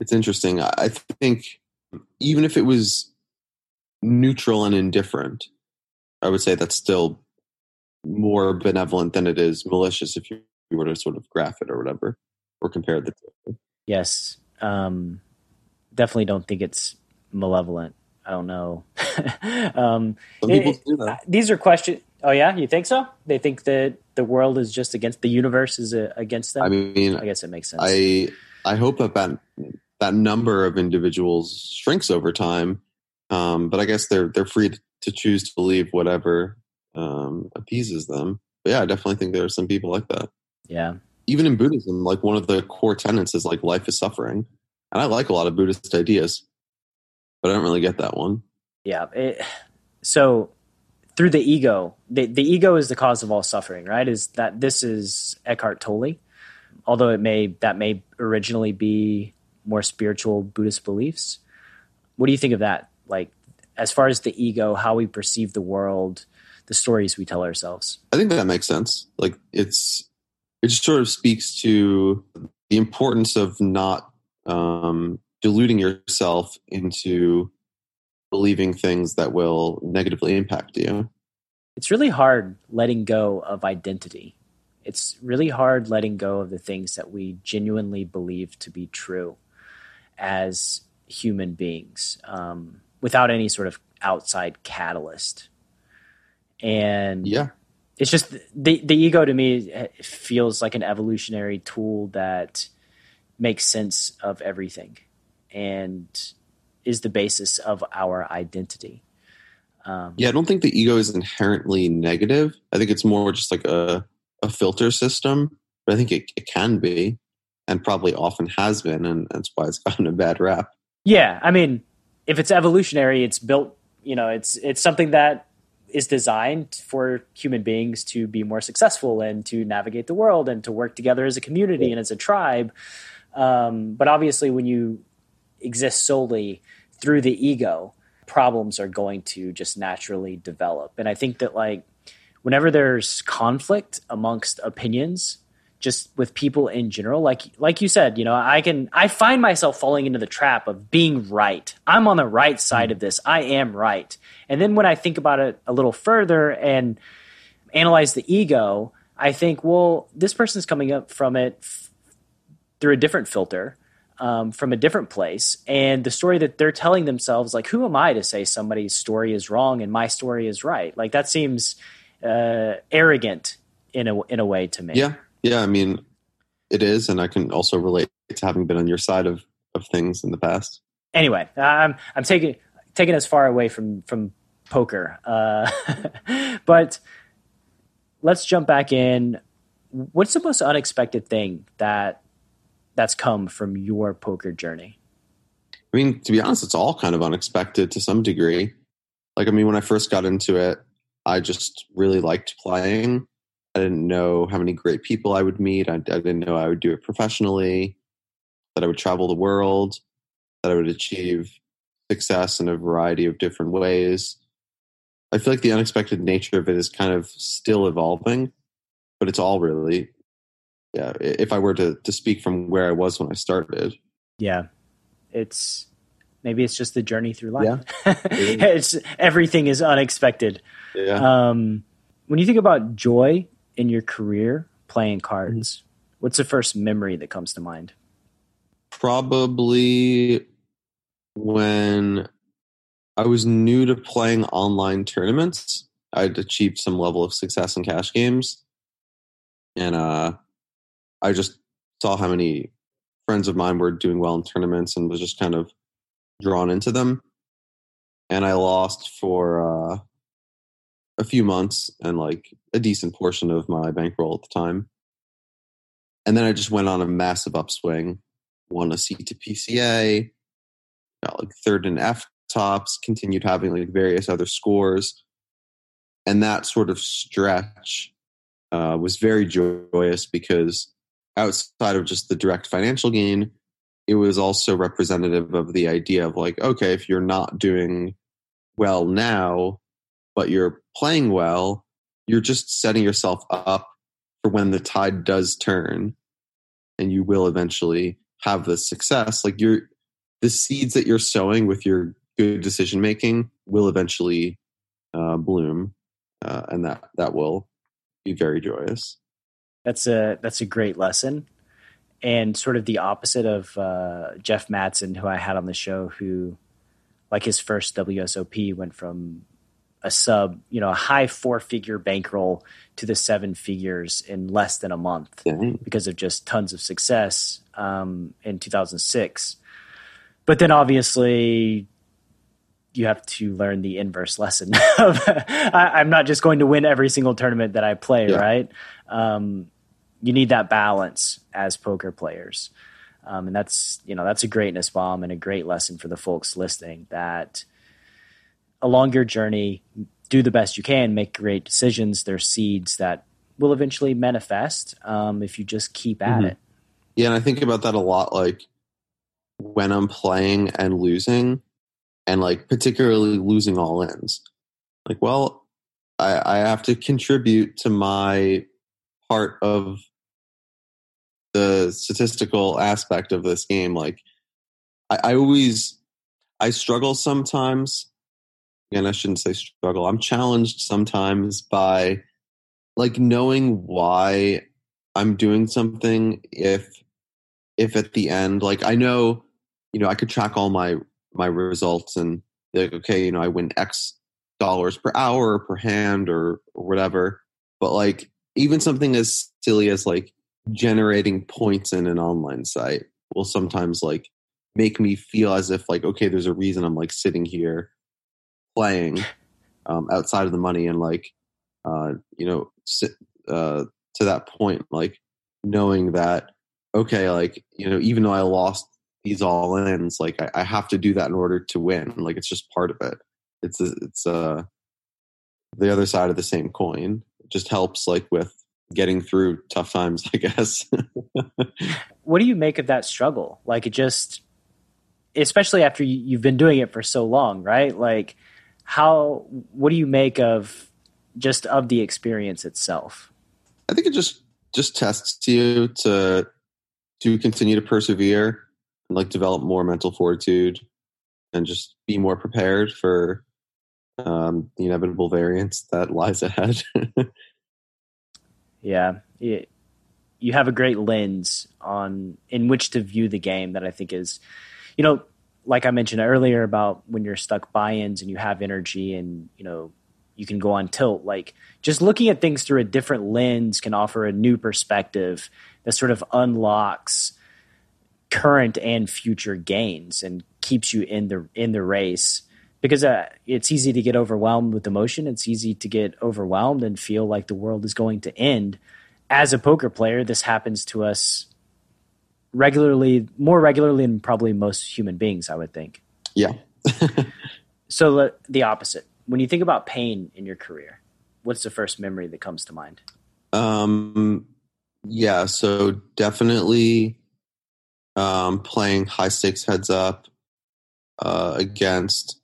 it's interesting. I think even if it was neutral and indifferent, I would say that's still more benevolent than it is malicious if you were to sort of graph it or whatever or compare the two. Yes. Um, definitely don't think it's malevolent. I don't know. um, it, do that. These are questions. Oh yeah, you think so? They think that the world is just against the universe is uh, against them. I mean, I guess it makes sense. I I hope that that, that number of individuals shrinks over time um, but I guess they're they're free to choose to believe whatever um, appeases them. But yeah, I definitely think there are some people like that. Yeah. Even in Buddhism, like one of the core tenets is like life is suffering, and I like a lot of Buddhist ideas, but I don't really get that one. Yeah. It, so through the ego, the, the ego is the cause of all suffering, right? Is that this is Eckhart Tolle, although it may that may originally be more spiritual Buddhist beliefs. What do you think of that? Like as far as the ego, how we perceive the world, the stories we tell ourselves. I think that makes sense. Like it's it just sort of speaks to the importance of not um, deluding yourself into believing things that will negatively impact you. It's really hard letting go of identity. It's really hard letting go of the things that we genuinely believe to be true as human beings. Um, without any sort of outside catalyst. And yeah, it's just the the ego to me feels like an evolutionary tool that makes sense of everything and is the basis of our identity. Um, yeah, I don't think the ego is inherently negative. I think it's more just like a, a filter system, but I think it, it can be and probably often has been, and that's why it's gotten a bad rap. Yeah, I mean, if it's evolutionary, it's built. You know, it's it's something that is designed for human beings to be more successful and to navigate the world and to work together as a community and as a tribe. Um, but obviously, when you exist solely through the ego, problems are going to just naturally develop. And I think that like whenever there's conflict amongst opinions, just with people in general like like you said you know i can i find myself falling into the trap of being right. I'm on the right side of this. I am right. And then when i think about it a little further and analyze the ego i think well this person's coming up from it f- through a different filter um, from a different place. And the story that they're telling themselves like who am i to say somebody's story is wrong and my story is right? Like that seems uh, arrogant in a in a way to me. Yeah yeah, I mean, it is, and I can also relate to having been on your side of of things in the past. Anyway, I'm I'm taking taking us far away from from poker, uh, but let's jump back in. What's the most unexpected thing that that's come from your poker journey? I mean, to be honest, it's all kind of unexpected to some degree. Like, I mean, when I first got into it, I just really liked playing. I didn't know how many great people I would meet. I, I, didn't know I would do it professionally, that I would travel the world, that I would achieve success in a variety of different ways. I feel like the unexpected nature of it is kind of still evolving, but it's all really, yeah. If I were to to speak from where I was when I started, yeah, it's Maybe it's just the journey through life. Yeah. it's everything is unexpected. Yeah. Um, when you think about joy in your career playing cards, what's the first memory that comes to mind? Probably when I was new to playing online tournaments. I'd achieved some level of success in cash games. And uh, I just saw how many friends of mine were doing well in tournaments and was just kind of drawn into them. And I lost for uh, a few months and like a decent portion of my bankroll at the time. And then I just went on a massive upswing, won a seat to PCA, got like third in F tops, continued having like various other scores. And that sort of stretch uh, was very joyous because outside of just the direct financial gain, it was also representative of the idea of like, okay, if you're not doing well now, but you're playing well, you're just setting yourself up for when the tide does turn and you will eventually have the success. Like you're the seeds that you're sowing with your good decision making will eventually uh, bloom, uh, and that that will be very joyous. That's a that's a great lesson, and sort of the opposite of uh, Jeff Madsen, who I had on the show, who like his first WSOP went from a sub, you know, a high four figure bankroll to the seven figures in less than a month mm-hmm. because of just tons of success um, in 2006. But then obviously you have to learn the inverse lesson of I, am not just going to win every single tournament that I play, yeah. right? Um, you need that balance as poker players. Um, and that's, you know, that's a greatness bomb and a great lesson for the folks listening that along your journey, do the best you can, make great decisions. There's seeds that will eventually manifest um, if you just keep at mm-hmm. it. Yeah, and I think about that a lot. Like when I'm playing and losing, and like particularly losing all ins. Like, well, I, I have to contribute to my part of the statistical aspect of this game. Like, I, I always I struggle sometimes. Again, I shouldn't say struggle. I'm challenged sometimes by like knowing why I'm doing something if if at the end like I know you know I could track all my my results and like, okay, you know, I win X dollars per hour or per hand or, or whatever. But like even something as silly as like generating points in an online site will sometimes like make me feel as if like okay there's a reason i'm like sitting here playing um, outside of the money and like uh, you know uh, to that point like knowing that okay like you know even though i lost these all ins like I, I, have to do that in order to win like it's just part of it. It's it's uh the other side of the same coin. It just helps like with getting through tough times i guess. What do you make of that struggle? Like it just especially after you've been doing it for so long right? Like how what do you make of just of the experience itself i think it just just tests you to to continue to persevere and like develop more mental fortitude and just be more prepared for um, the inevitable variance that lies ahead. yeah, it, you have a great lens on in which to view the game that I think is, you know, like I mentioned earlier about when you're stuck buy-ins and you have energy and you know you can go on tilt. Like just looking at things through a different lens can offer a new perspective that sort of unlocks current and future gains and keeps you in the in the race because uh, it's easy to get overwhelmed with emotion it's easy to get overwhelmed and feel like the world is going to end as a poker player this happens to us regularly more regularly than probably most human beings i would think yeah so the opposite when you think about pain in your career what's the first memory that comes to mind um yeah so definitely um, playing high stakes heads up uh, against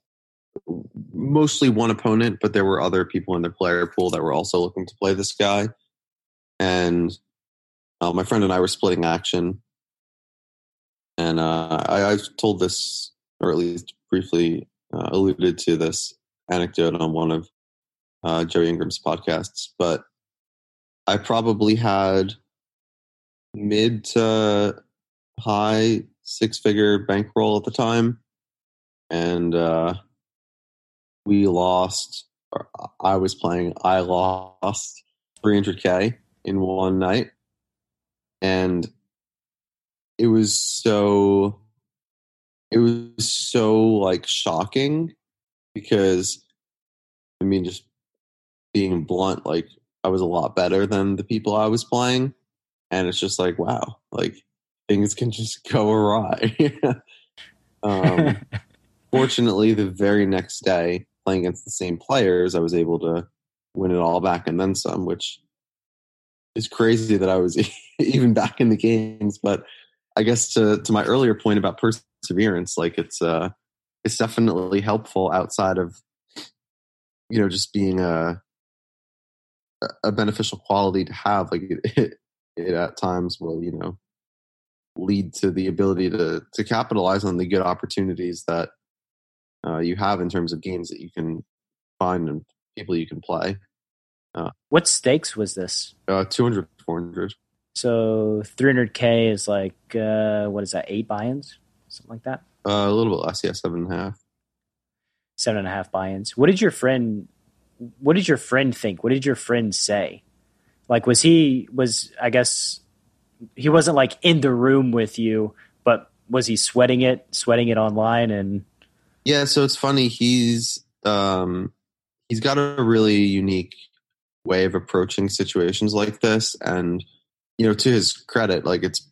mostly one opponent, but there were other people in the player pool that were also looking to play this guy. And uh, my friend and I were splitting action. And uh, I, I've told this or at least briefly uh, alluded to this anecdote on one of uh, Joe Ingram's podcasts, but I probably had mid to high six figure bankroll at the time. And uh, we lost, I was playing, I lost 300K in one night. And it was so, it was so like shocking because, I mean, just being blunt, like I was a lot better than the people I was playing. And it's just like, wow, like things can just go awry. um, fortunately, the very next day, playing against the same players, I was able to win it all back and then some, which is crazy that I was even back in the games. But I guess to to my earlier point about perseverance, like it's uh it's definitely helpful outside of you know just being a a beneficial quality to have. Like it, it, it at times will you know lead to the ability to to capitalize on the good opportunities that uh, you have in terms of games that you can find and people you can play. Uh, what stakes was this? Uh, 200, 400. So 300k is like uh, what is that? Eight buy-ins, something like that. Uh, a little bit less, yeah, seven and a half. Seven and a half buy-ins. What did your friend? What did your friend think? What did your friend say? Like, was he was I guess he wasn't like in the room with you, but was he sweating it, sweating it online and Yeah, so it's funny, he's um he's got a really unique way of approaching situations like this and you know, to his credit, like it's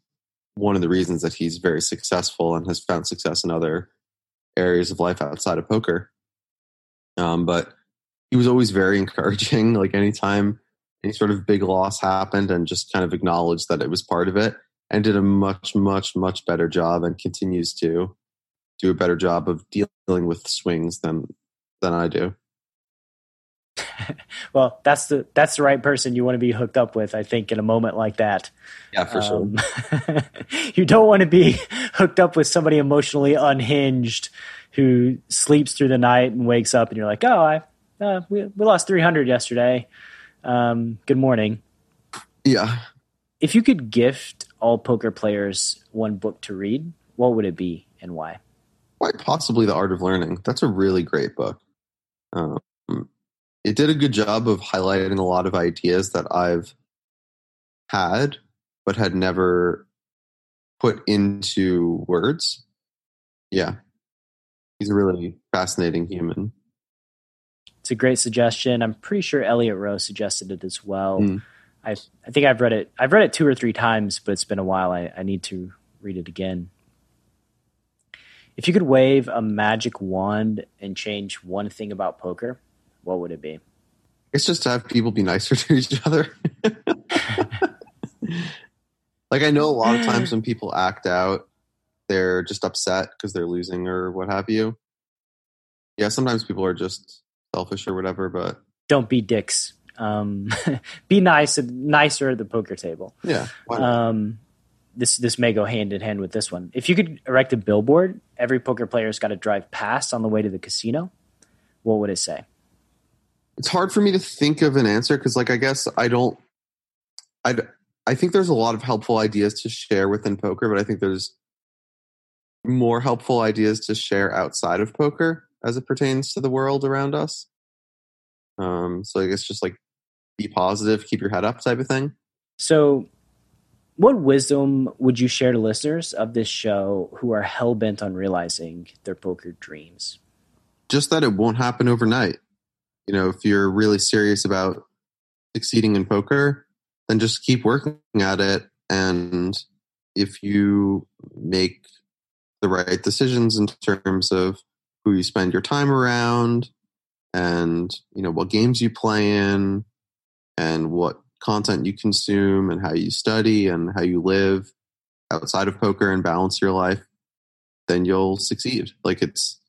one of the reasons that he's very successful and has found success in other areas of life outside of poker. Um, but he was always very encouraging. Like anytime any sort of big loss happened and just kind of acknowledged that it was part of it and did a much, much, much better job and continues to do a better job of dealing with swings than than I do. well, that's the that's the right person you want to be hooked up with, I think, in a moment like that. Yeah, for um, sure. you don't want to be hooked up with somebody emotionally unhinged who sleeps through the night and wakes up and you're like, oh, I uh, we we lost 300 yesterday. Um, good morning. Yeah. If you could gift all poker players one book to read, what would it be and why? Quite possibly The Art of Learning. That's a really great book. Um, it did a good job of highlighting a lot of ideas that I've had but had never put into words. Yeah. He's a really fascinating human. It's a great suggestion. I'm pretty sure Elliot Roe suggested it as well. Mm. I I think I've read it. I've read it two or three times, but it's been a while. I, I need to read it again. If you could wave a magic wand and change one thing about poker, what would it be? It's just to have people be nicer to each other. like I know a lot of times when people act out, they're just upset because they're losing or what have you. Yeah, sometimes people are just selfish or whatever, but don't be dicks. Um, be nice, nicer at the poker table. Yeah. Um, this this may go hand in hand with this one. If you could erect a billboard, every poker player's got to drive past on the way to the casino. What would it say? It's hard for me to think of an answer because, like, I guess I don't. I I think there's a lot of helpful ideas to share within poker, but I think there's more helpful ideas to share outside of poker as it pertains to the world around us. Um, so I guess just like be positive, keep your head up type of thing. So, what wisdom would you share to listeners of this show who are hell bent on realizing their poker dreams? Just that it won't happen overnight. You know, if you're really serious about succeeding in poker, then just keep working at it. And if you make the right decisions in terms of who you spend your time around and you know what games you play in and what content you consume and how you study and how you live outside of poker and balance your life then you'll succeed like it's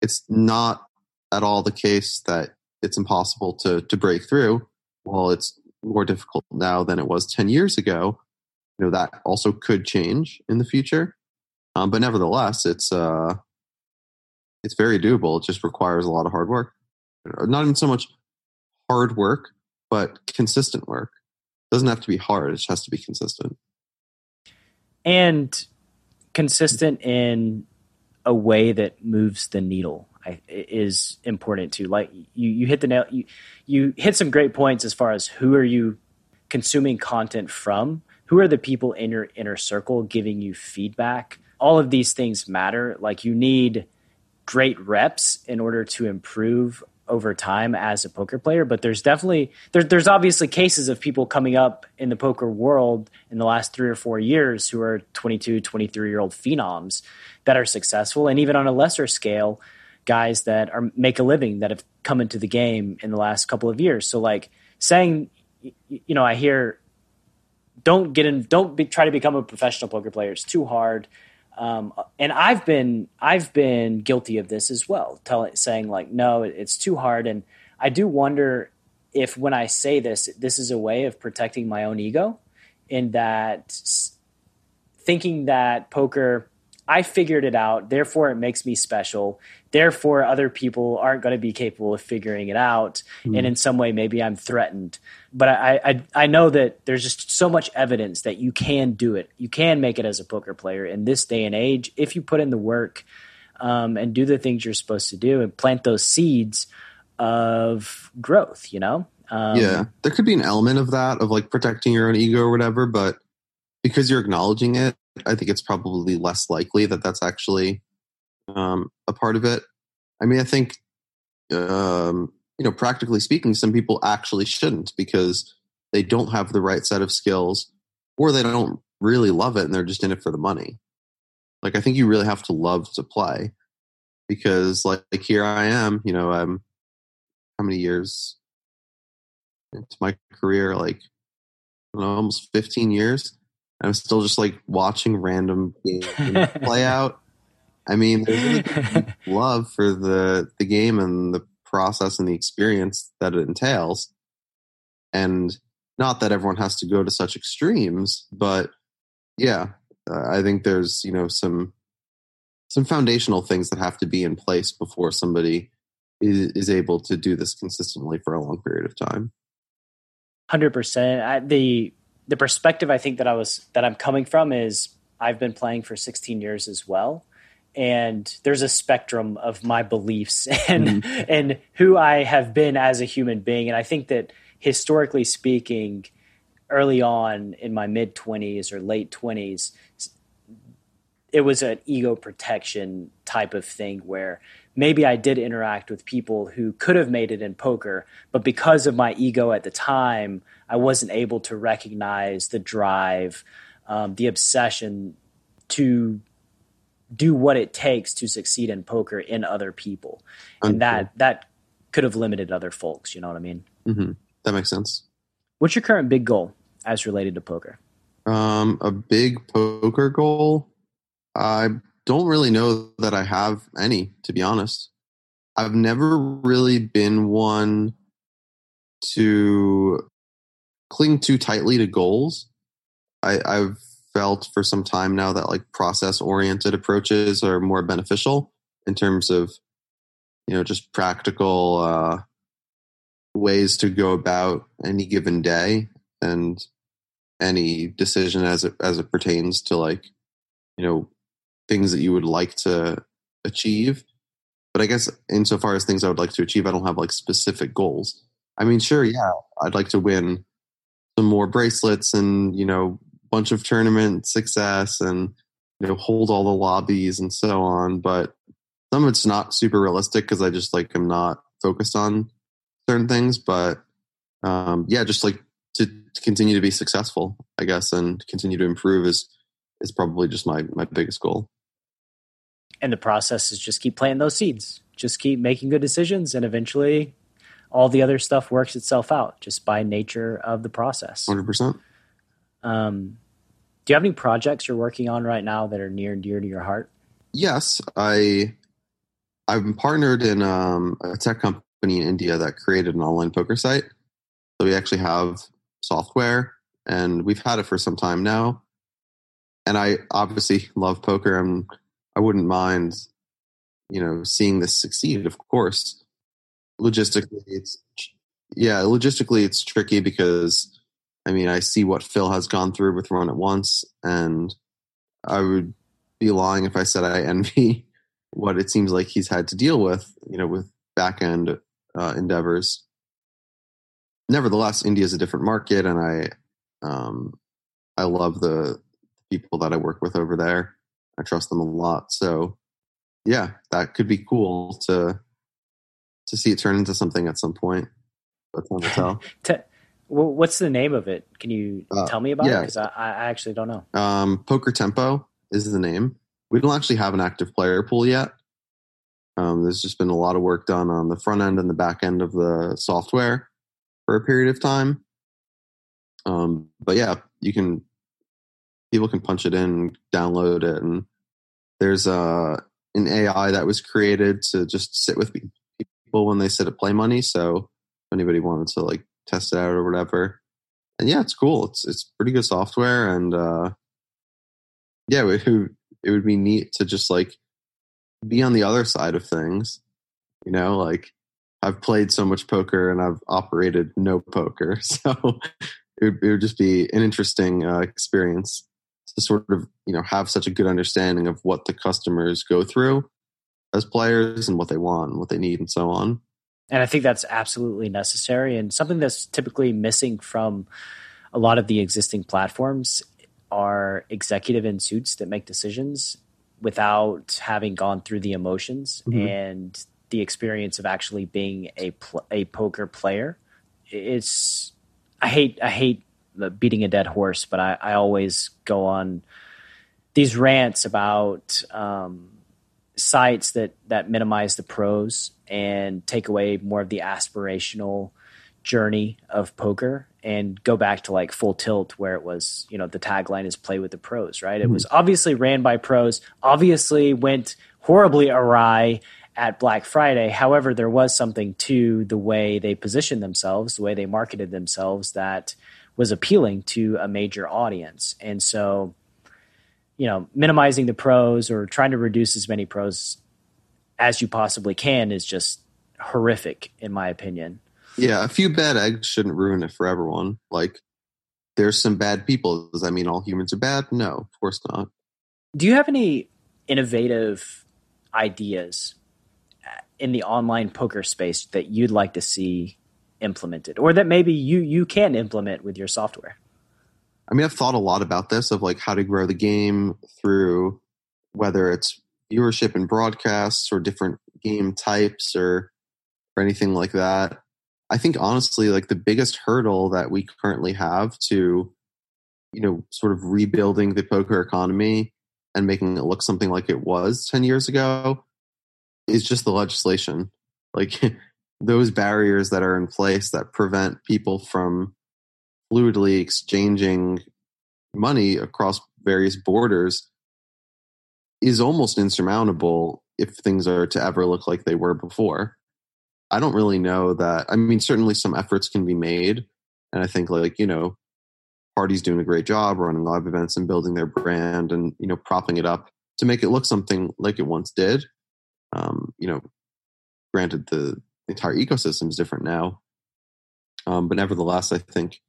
it's not at all the case that it's impossible to to break through well it's more difficult now than it was 10 years ago you know that also could change in the future um, but nevertheless it's uh it's very doable. It just requires a lot of hard work. Not even so much hard work, but consistent work. It doesn't have to be hard. It just has to be consistent. And consistent in a way that moves the needle I, is important too. Like you, you hit the nail. You, you hit some great points as far as who are you consuming content from. Who are the people in your inner circle giving you feedback? All of these things matter. Like you need great reps in order to improve over time as a poker player but there's definitely there, there's obviously cases of people coming up in the poker world in the last three or four years who are 22 23 year old phenoms that are successful and even on a lesser scale guys that are make a living that have come into the game in the last couple of years so like saying you know i hear don't get in don't be, try to become a professional poker player it's too hard um, and I've been I've been guilty of this as well, telling saying like no, it's too hard. And I do wonder if when I say this, this is a way of protecting my own ego, in that thinking that poker I figured it out, therefore it makes me special. Therefore, other people aren't going to be capable of figuring it out, mm. and in some way, maybe I'm threatened. But I, I, I know that there's just so much evidence that you can do it. You can make it as a poker player in this day and age if you put in the work um, and do the things you're supposed to do and plant those seeds of growth. You know. Um, yeah, there could be an element of that of like protecting your own ego or whatever, but because you're acknowledging it I think it's probably less likely that that's actually um, a part of it. I mean, I think, um, you know, practically speaking, some people actually shouldn't because they don't have the right set of skills or they don't really love it and they're just in it for the money. Like, I think you really have to love to play because, like, like here I am, you know, I'm how many years into my career? Like, know, almost 15 years I'm still just like watching random games play out. I mean, there's love for the the game and the process and the experience that it entails. And not that everyone has to go to such extremes, but yeah, uh, I think there's you know some some foundational things that have to be in place before somebody is, is able to do this consistently for a long period of time. Hundred percent. The the perspective I think that I was that I'm coming from is I've been playing for 16 years as well and there's a spectrum of my beliefs and mm-hmm. and who I have been as a human being and I think that historically speaking early on in my mid 20s or late 20s it was an ego protection type of thing where maybe I did interact with people who could have made it in poker, but because of my ego at the time, I wasn't able to recognize the drive, um, the obsession to do what it takes to succeed in poker in other people, and that that could have limited other folks. You know what I mean? Mm-hmm. That makes sense. What's your current big goal as related to poker? Um, a big poker goal. I don't really know that I have any, to be honest. I've never really been one to cling too tightly to goals. I, I've felt for some time now that like process oriented approaches are more beneficial in terms of you know just practical uh, ways to go about any given day and any decision as it as it pertains to like you know things that you would like to achieve. But I guess insofar as things I would like to achieve, I don't have like specific goals. I mean, sure, yeah, I'd like to win some more bracelets and you know, bunch of tournament success and you know, hold all the lobbies and so on. But some of it's not super realistic because I just like am not focused on certain things. But um, yeah, just like to, to continue to be successful, I guess, and continue to improve is is probably just my my biggest goal and the process is just keep planting those seeds just keep making good decisions and eventually all the other stuff works itself out just by nature of the process 100% um, do you have any projects you're working on right now that are near and dear to your heart? Yes i i'm partnered in um, a tech company in india that created an online poker site. So we actually have software and we've had it for some time now. And i obviously love poker i'm I wouldn't mind you know seeing this succeed. Of course, logistically, it's yeah, logistically it's tricky because I mean I see what Phil has gone through with Run It Once, and I would be lying if I said I envy what it seems like he's had to deal with, you know, with back end uh, endeavors. Nevertheless, India is a different market, and I um, I love the people that I work with over there. I trust them a lot. So, yeah, that could be cool to to see it turn into something at some point. But time to tell. What's the name of it? Can you uh, tell me about yeah. it? Because I, I, actually don't know. Um, Poker Tempo is the name. We don't actually have an active player pool yet. Um, there's just been a lot of work done on the front end and the back end of the software for a period of time. Um, but yeah, you can people can punch it in, download it, and there's uh, an AI that was created to just sit with people when they sit at Play Money. So if anybody wanted to like test it out or whatever, and yeah, it's cool. It's it's pretty good software, and uh, yeah, it, it would be neat to just like be on the other side of things. You know, like I've played so much poker and I've operated no poker, so it would, it would just be an interesting uh, experience to sort of you know have such a good understanding of what the customers go through as players and what they want and what they need and so on. And I think that's absolutely necessary and something that's typically missing from a lot of the existing platforms are executive in suits that make decisions without having gone through the emotions mm-hmm. and the experience of actually being a pl- a poker player. It's I hate I hate beating a dead horse, but I, I always go on these rants about um, sites that that minimize the pros and take away more of the aspirational journey of poker and go back to like full tilt where it was you know the tagline is play with the pros right it mm-hmm. was obviously ran by pros obviously went horribly awry at Black Friday. However, there was something to the way they positioned themselves, the way they marketed themselves that was appealing to a major audience. And so, you know, minimizing the pros or trying to reduce as many pros as you possibly can is just horrific, in my opinion. Yeah, a few bad eggs shouldn't ruin it for everyone. Like, there's some bad people. Does that mean all humans are bad? No, of course not. Do you have any innovative ideas uh, in the online poker space that you'd like to see implemented or that maybe you you can implement with your software i mean i've thought a lot about this of like how to grow the game through whether it's viewership and broadcasts or different game types or or anything like that. I think honestly like the biggest hurdle that we currently have to you know sort of rebuilding the poker economy and making it look something like it was 10 years ago is just the legislation. Like those barriers that are in place that prevent people from fluidly exchanging money across various borders is almost insurmountable if things are to ever look like they were before. I don't really know that. I mean, certainly some efforts can be made. And I think, like, you know, parties doing a great job running live events and building their brand and, you know, propping it up to make it look something like it once did. Um, you know, granted, the entire ecosystem is different now. Um, but nevertheless, I think,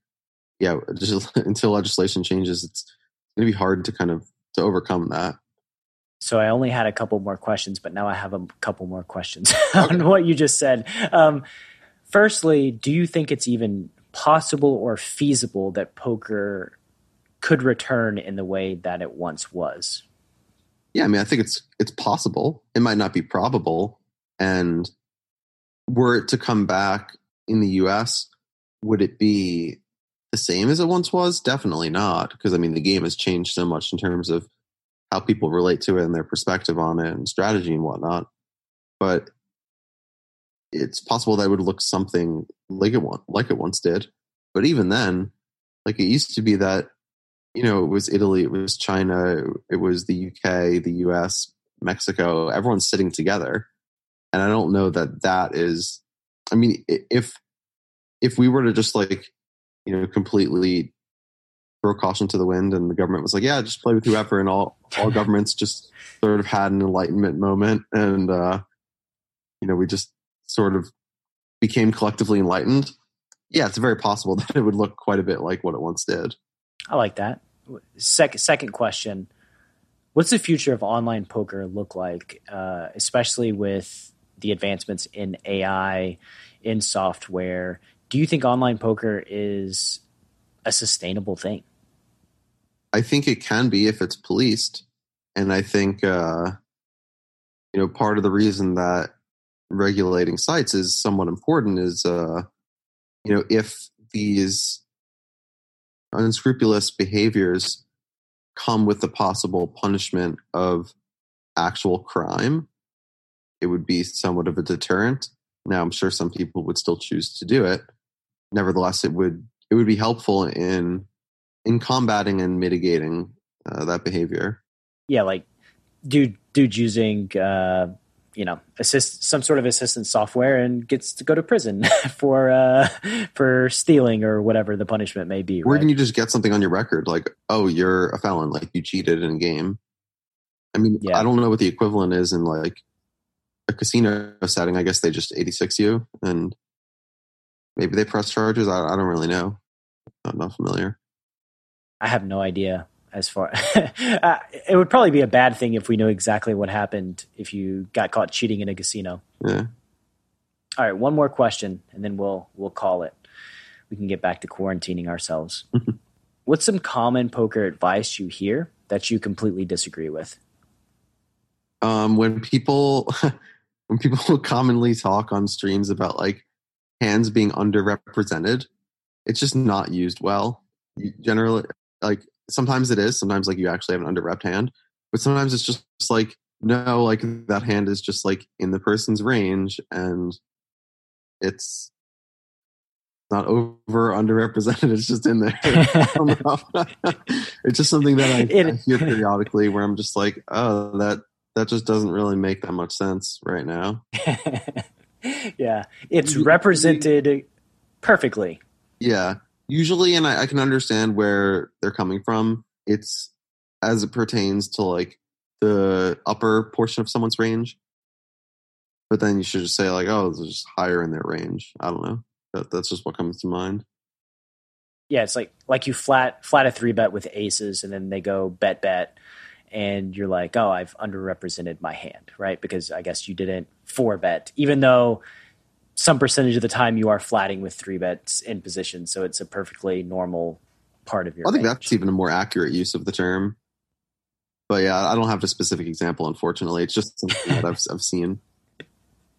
yeah, just until legislation changes, it's going to be hard to kind of to overcome that. So I only had a couple more questions, but now I have a couple more questions okay. on what you just said. Um, firstly, do you think it's even possible or feasible that poker could return in the way that it once was? Yeah, I mean, I think it's it's possible. It might not be probable, and were it to come back in the US, would it be the same as it once was? Definitely not, because I mean the game has changed so much in terms of how people relate to it and their perspective on it and strategy and whatnot. But it's possible that it would look something like it like it once did. But even then, like it used to be that you know it was Italy, it was China, it was the UK, the US, Mexico. Everyone's sitting together and I don't know that that is. I mean, if if we were to just like you know completely throw caution to the wind, and the government was like, "Yeah, just play with whoever," and all all governments just sort of had an enlightenment moment, and uh, you know, we just sort of became collectively enlightened. Yeah, it's very possible that it would look quite a bit like what it once did. I like that. Second, second question: What's the future of online poker look like, uh, especially with the advancements in AI, in software? Do you think online poker is a sustainable thing? I think it can be if it's policed, and I think uh, you know part of the reason that regulating sites is somewhat important is uh, you know if these unscrupulous behaviors come with the possible punishment of actual crime, it would be somewhat of a deterrent. Now, I'm sure some people would still choose to do it. Nevertheless, it would it would be helpful in in combating and mitigating uh, that behavior. Yeah, like dude, dude using uh, you know assist some sort of assistance software and gets to go to prison for uh, for stealing or whatever the punishment may be. Or right? can you just get something on your record like, oh, you're a felon, like you cheated in a game. I mean, yeah. I don't know what the equivalent is in like a casino setting. I guess they just 86 you and maybe they press charges. I, I don't really know. I'm not familiar. I have no idea as far uh, it would probably be a bad thing if we knew exactly what happened if you got caught cheating in a casino. Yeah. All right, one more question and then we'll we'll call it. We can get back to quarantining ourselves. What's some common poker advice you hear that you completely disagree with? Um, when people when people commonly talk on streams about like hands being underrepresented, it's just not used well. You generally, like sometimes it is. Sometimes like you actually have an underrepped hand, but sometimes it's just like no, like that hand is just like in the person's range and it's not over underrepresented. It's just in there. it's just something that I, it, I hear periodically where I'm just like, oh, that that just doesn't really make that much sense right now. Yeah, it's represented perfectly. Yeah, usually, and I, I can understand where they're coming from. It's as it pertains to like the upper portion of someone's range. But then you should just say like, oh, it's just higher in their range. I don't know. That, that's just what comes to mind. Yeah, it's like like you flat flat a three bet with aces, and then they go bet bet, and you're like, oh, I've underrepresented my hand, right? Because I guess you didn't four bet, even though some percentage of the time you are flatting with three bets in position. So it's a perfectly normal part of your. I think range. that's even a more accurate use of the term. But yeah, I don't have a specific example, unfortunately. It's just something that I've, I've seen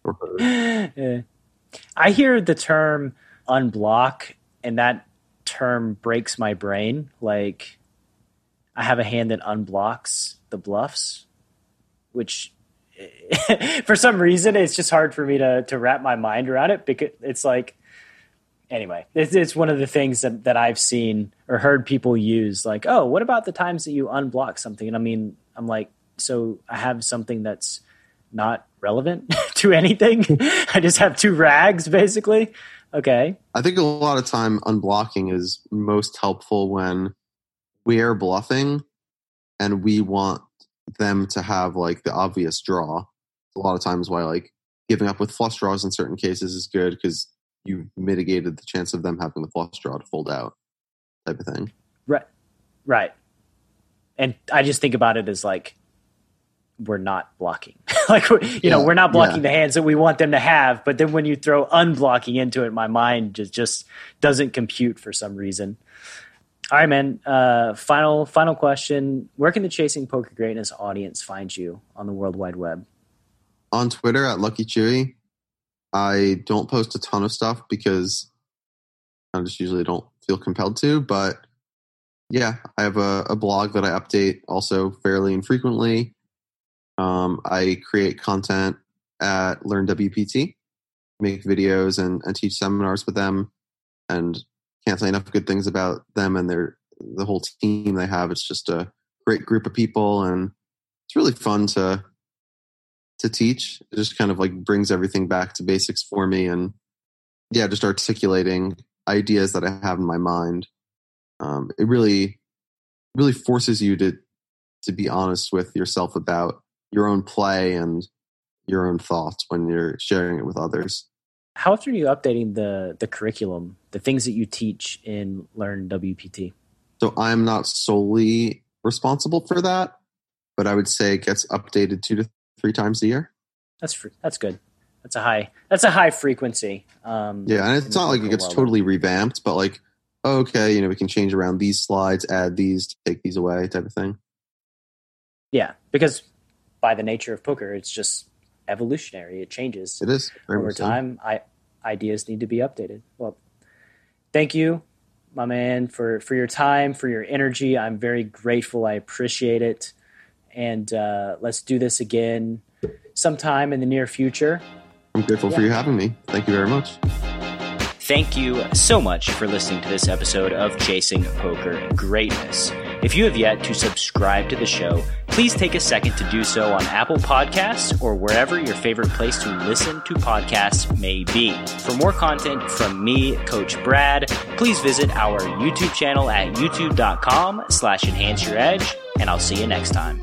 or heard. Eh. I hear the term unblock, and that term breaks my brain. Like, I have a hand that unblocks the bluffs, which for some reason it's just hard for me to to wrap my mind around it because it's like anyway it's, it's one of the things that, that i've seen or heard people use like oh what about the times that you unblock something? And i mean i'm like so i have something that's not relevant to anything. I just have two rags basically. Okay. I think a lot of time unblocking is most helpful when we're bluffing and we want them to have like the obvious draw. A lot of times, why like giving up with flush draws in certain cases is good because you mitigated the chance of them having the flush draw to fold out, type of thing. Right, right. And I just think about it as like we're not blocking. like you yeah, know, we're not blocking yeah. the hands that we want them to have. But then when you throw unblocking into it, my mind just just doesn't compute for some reason. All right, man. Uh, final final question: Where can the Chasing Poker Greatness audience find you on the World Wide Web? On Twitter at Lucky Chewy. I don't post a ton of stuff because I just usually don't feel compelled to. But yeah, I have a, a blog that I update also fairly infrequently. Um, I create content at Learn WPT, make videos and, and teach seminars with them, and can't say enough good things about them and their the whole team they have. It's just a great group of people, and it's really fun to to teach. It just kind of like brings everything back to basics for me, and yeah, just articulating ideas that I have in my mind um, it really really forces you to to be honest with yourself about your own play and your own thoughts when you're sharing it with others. How often are you updating the the curriculum, the things that you teach in Learn WPT? So I'm not solely responsible for that, but I would say it gets updated two to three times a year. That's that's good. That's a high that's a high frequency. Um, yeah, and it's not like it gets totally revamped, but like oh, okay, you know, we can change around these slides, add these, take these away, type of thing. Yeah, because by the nature of poker, it's just evolutionary. It changes. It is over time. I ideas need to be updated. Well, thank you, my man, for for your time, for your energy. I'm very grateful. I appreciate it, and uh, let's do this again sometime in the near future. I'm grateful yeah. for you having me. Thank you very much. Thank you so much for listening to this episode of Chasing Poker Greatness. If you have yet to subscribe to the show, please take a second to do so on Apple Podcasts or wherever your favorite place to listen to podcasts may be. For more content from me, Coach Brad, please visit our YouTube channel at youtube.com slash enhance your edge, and I'll see you next time.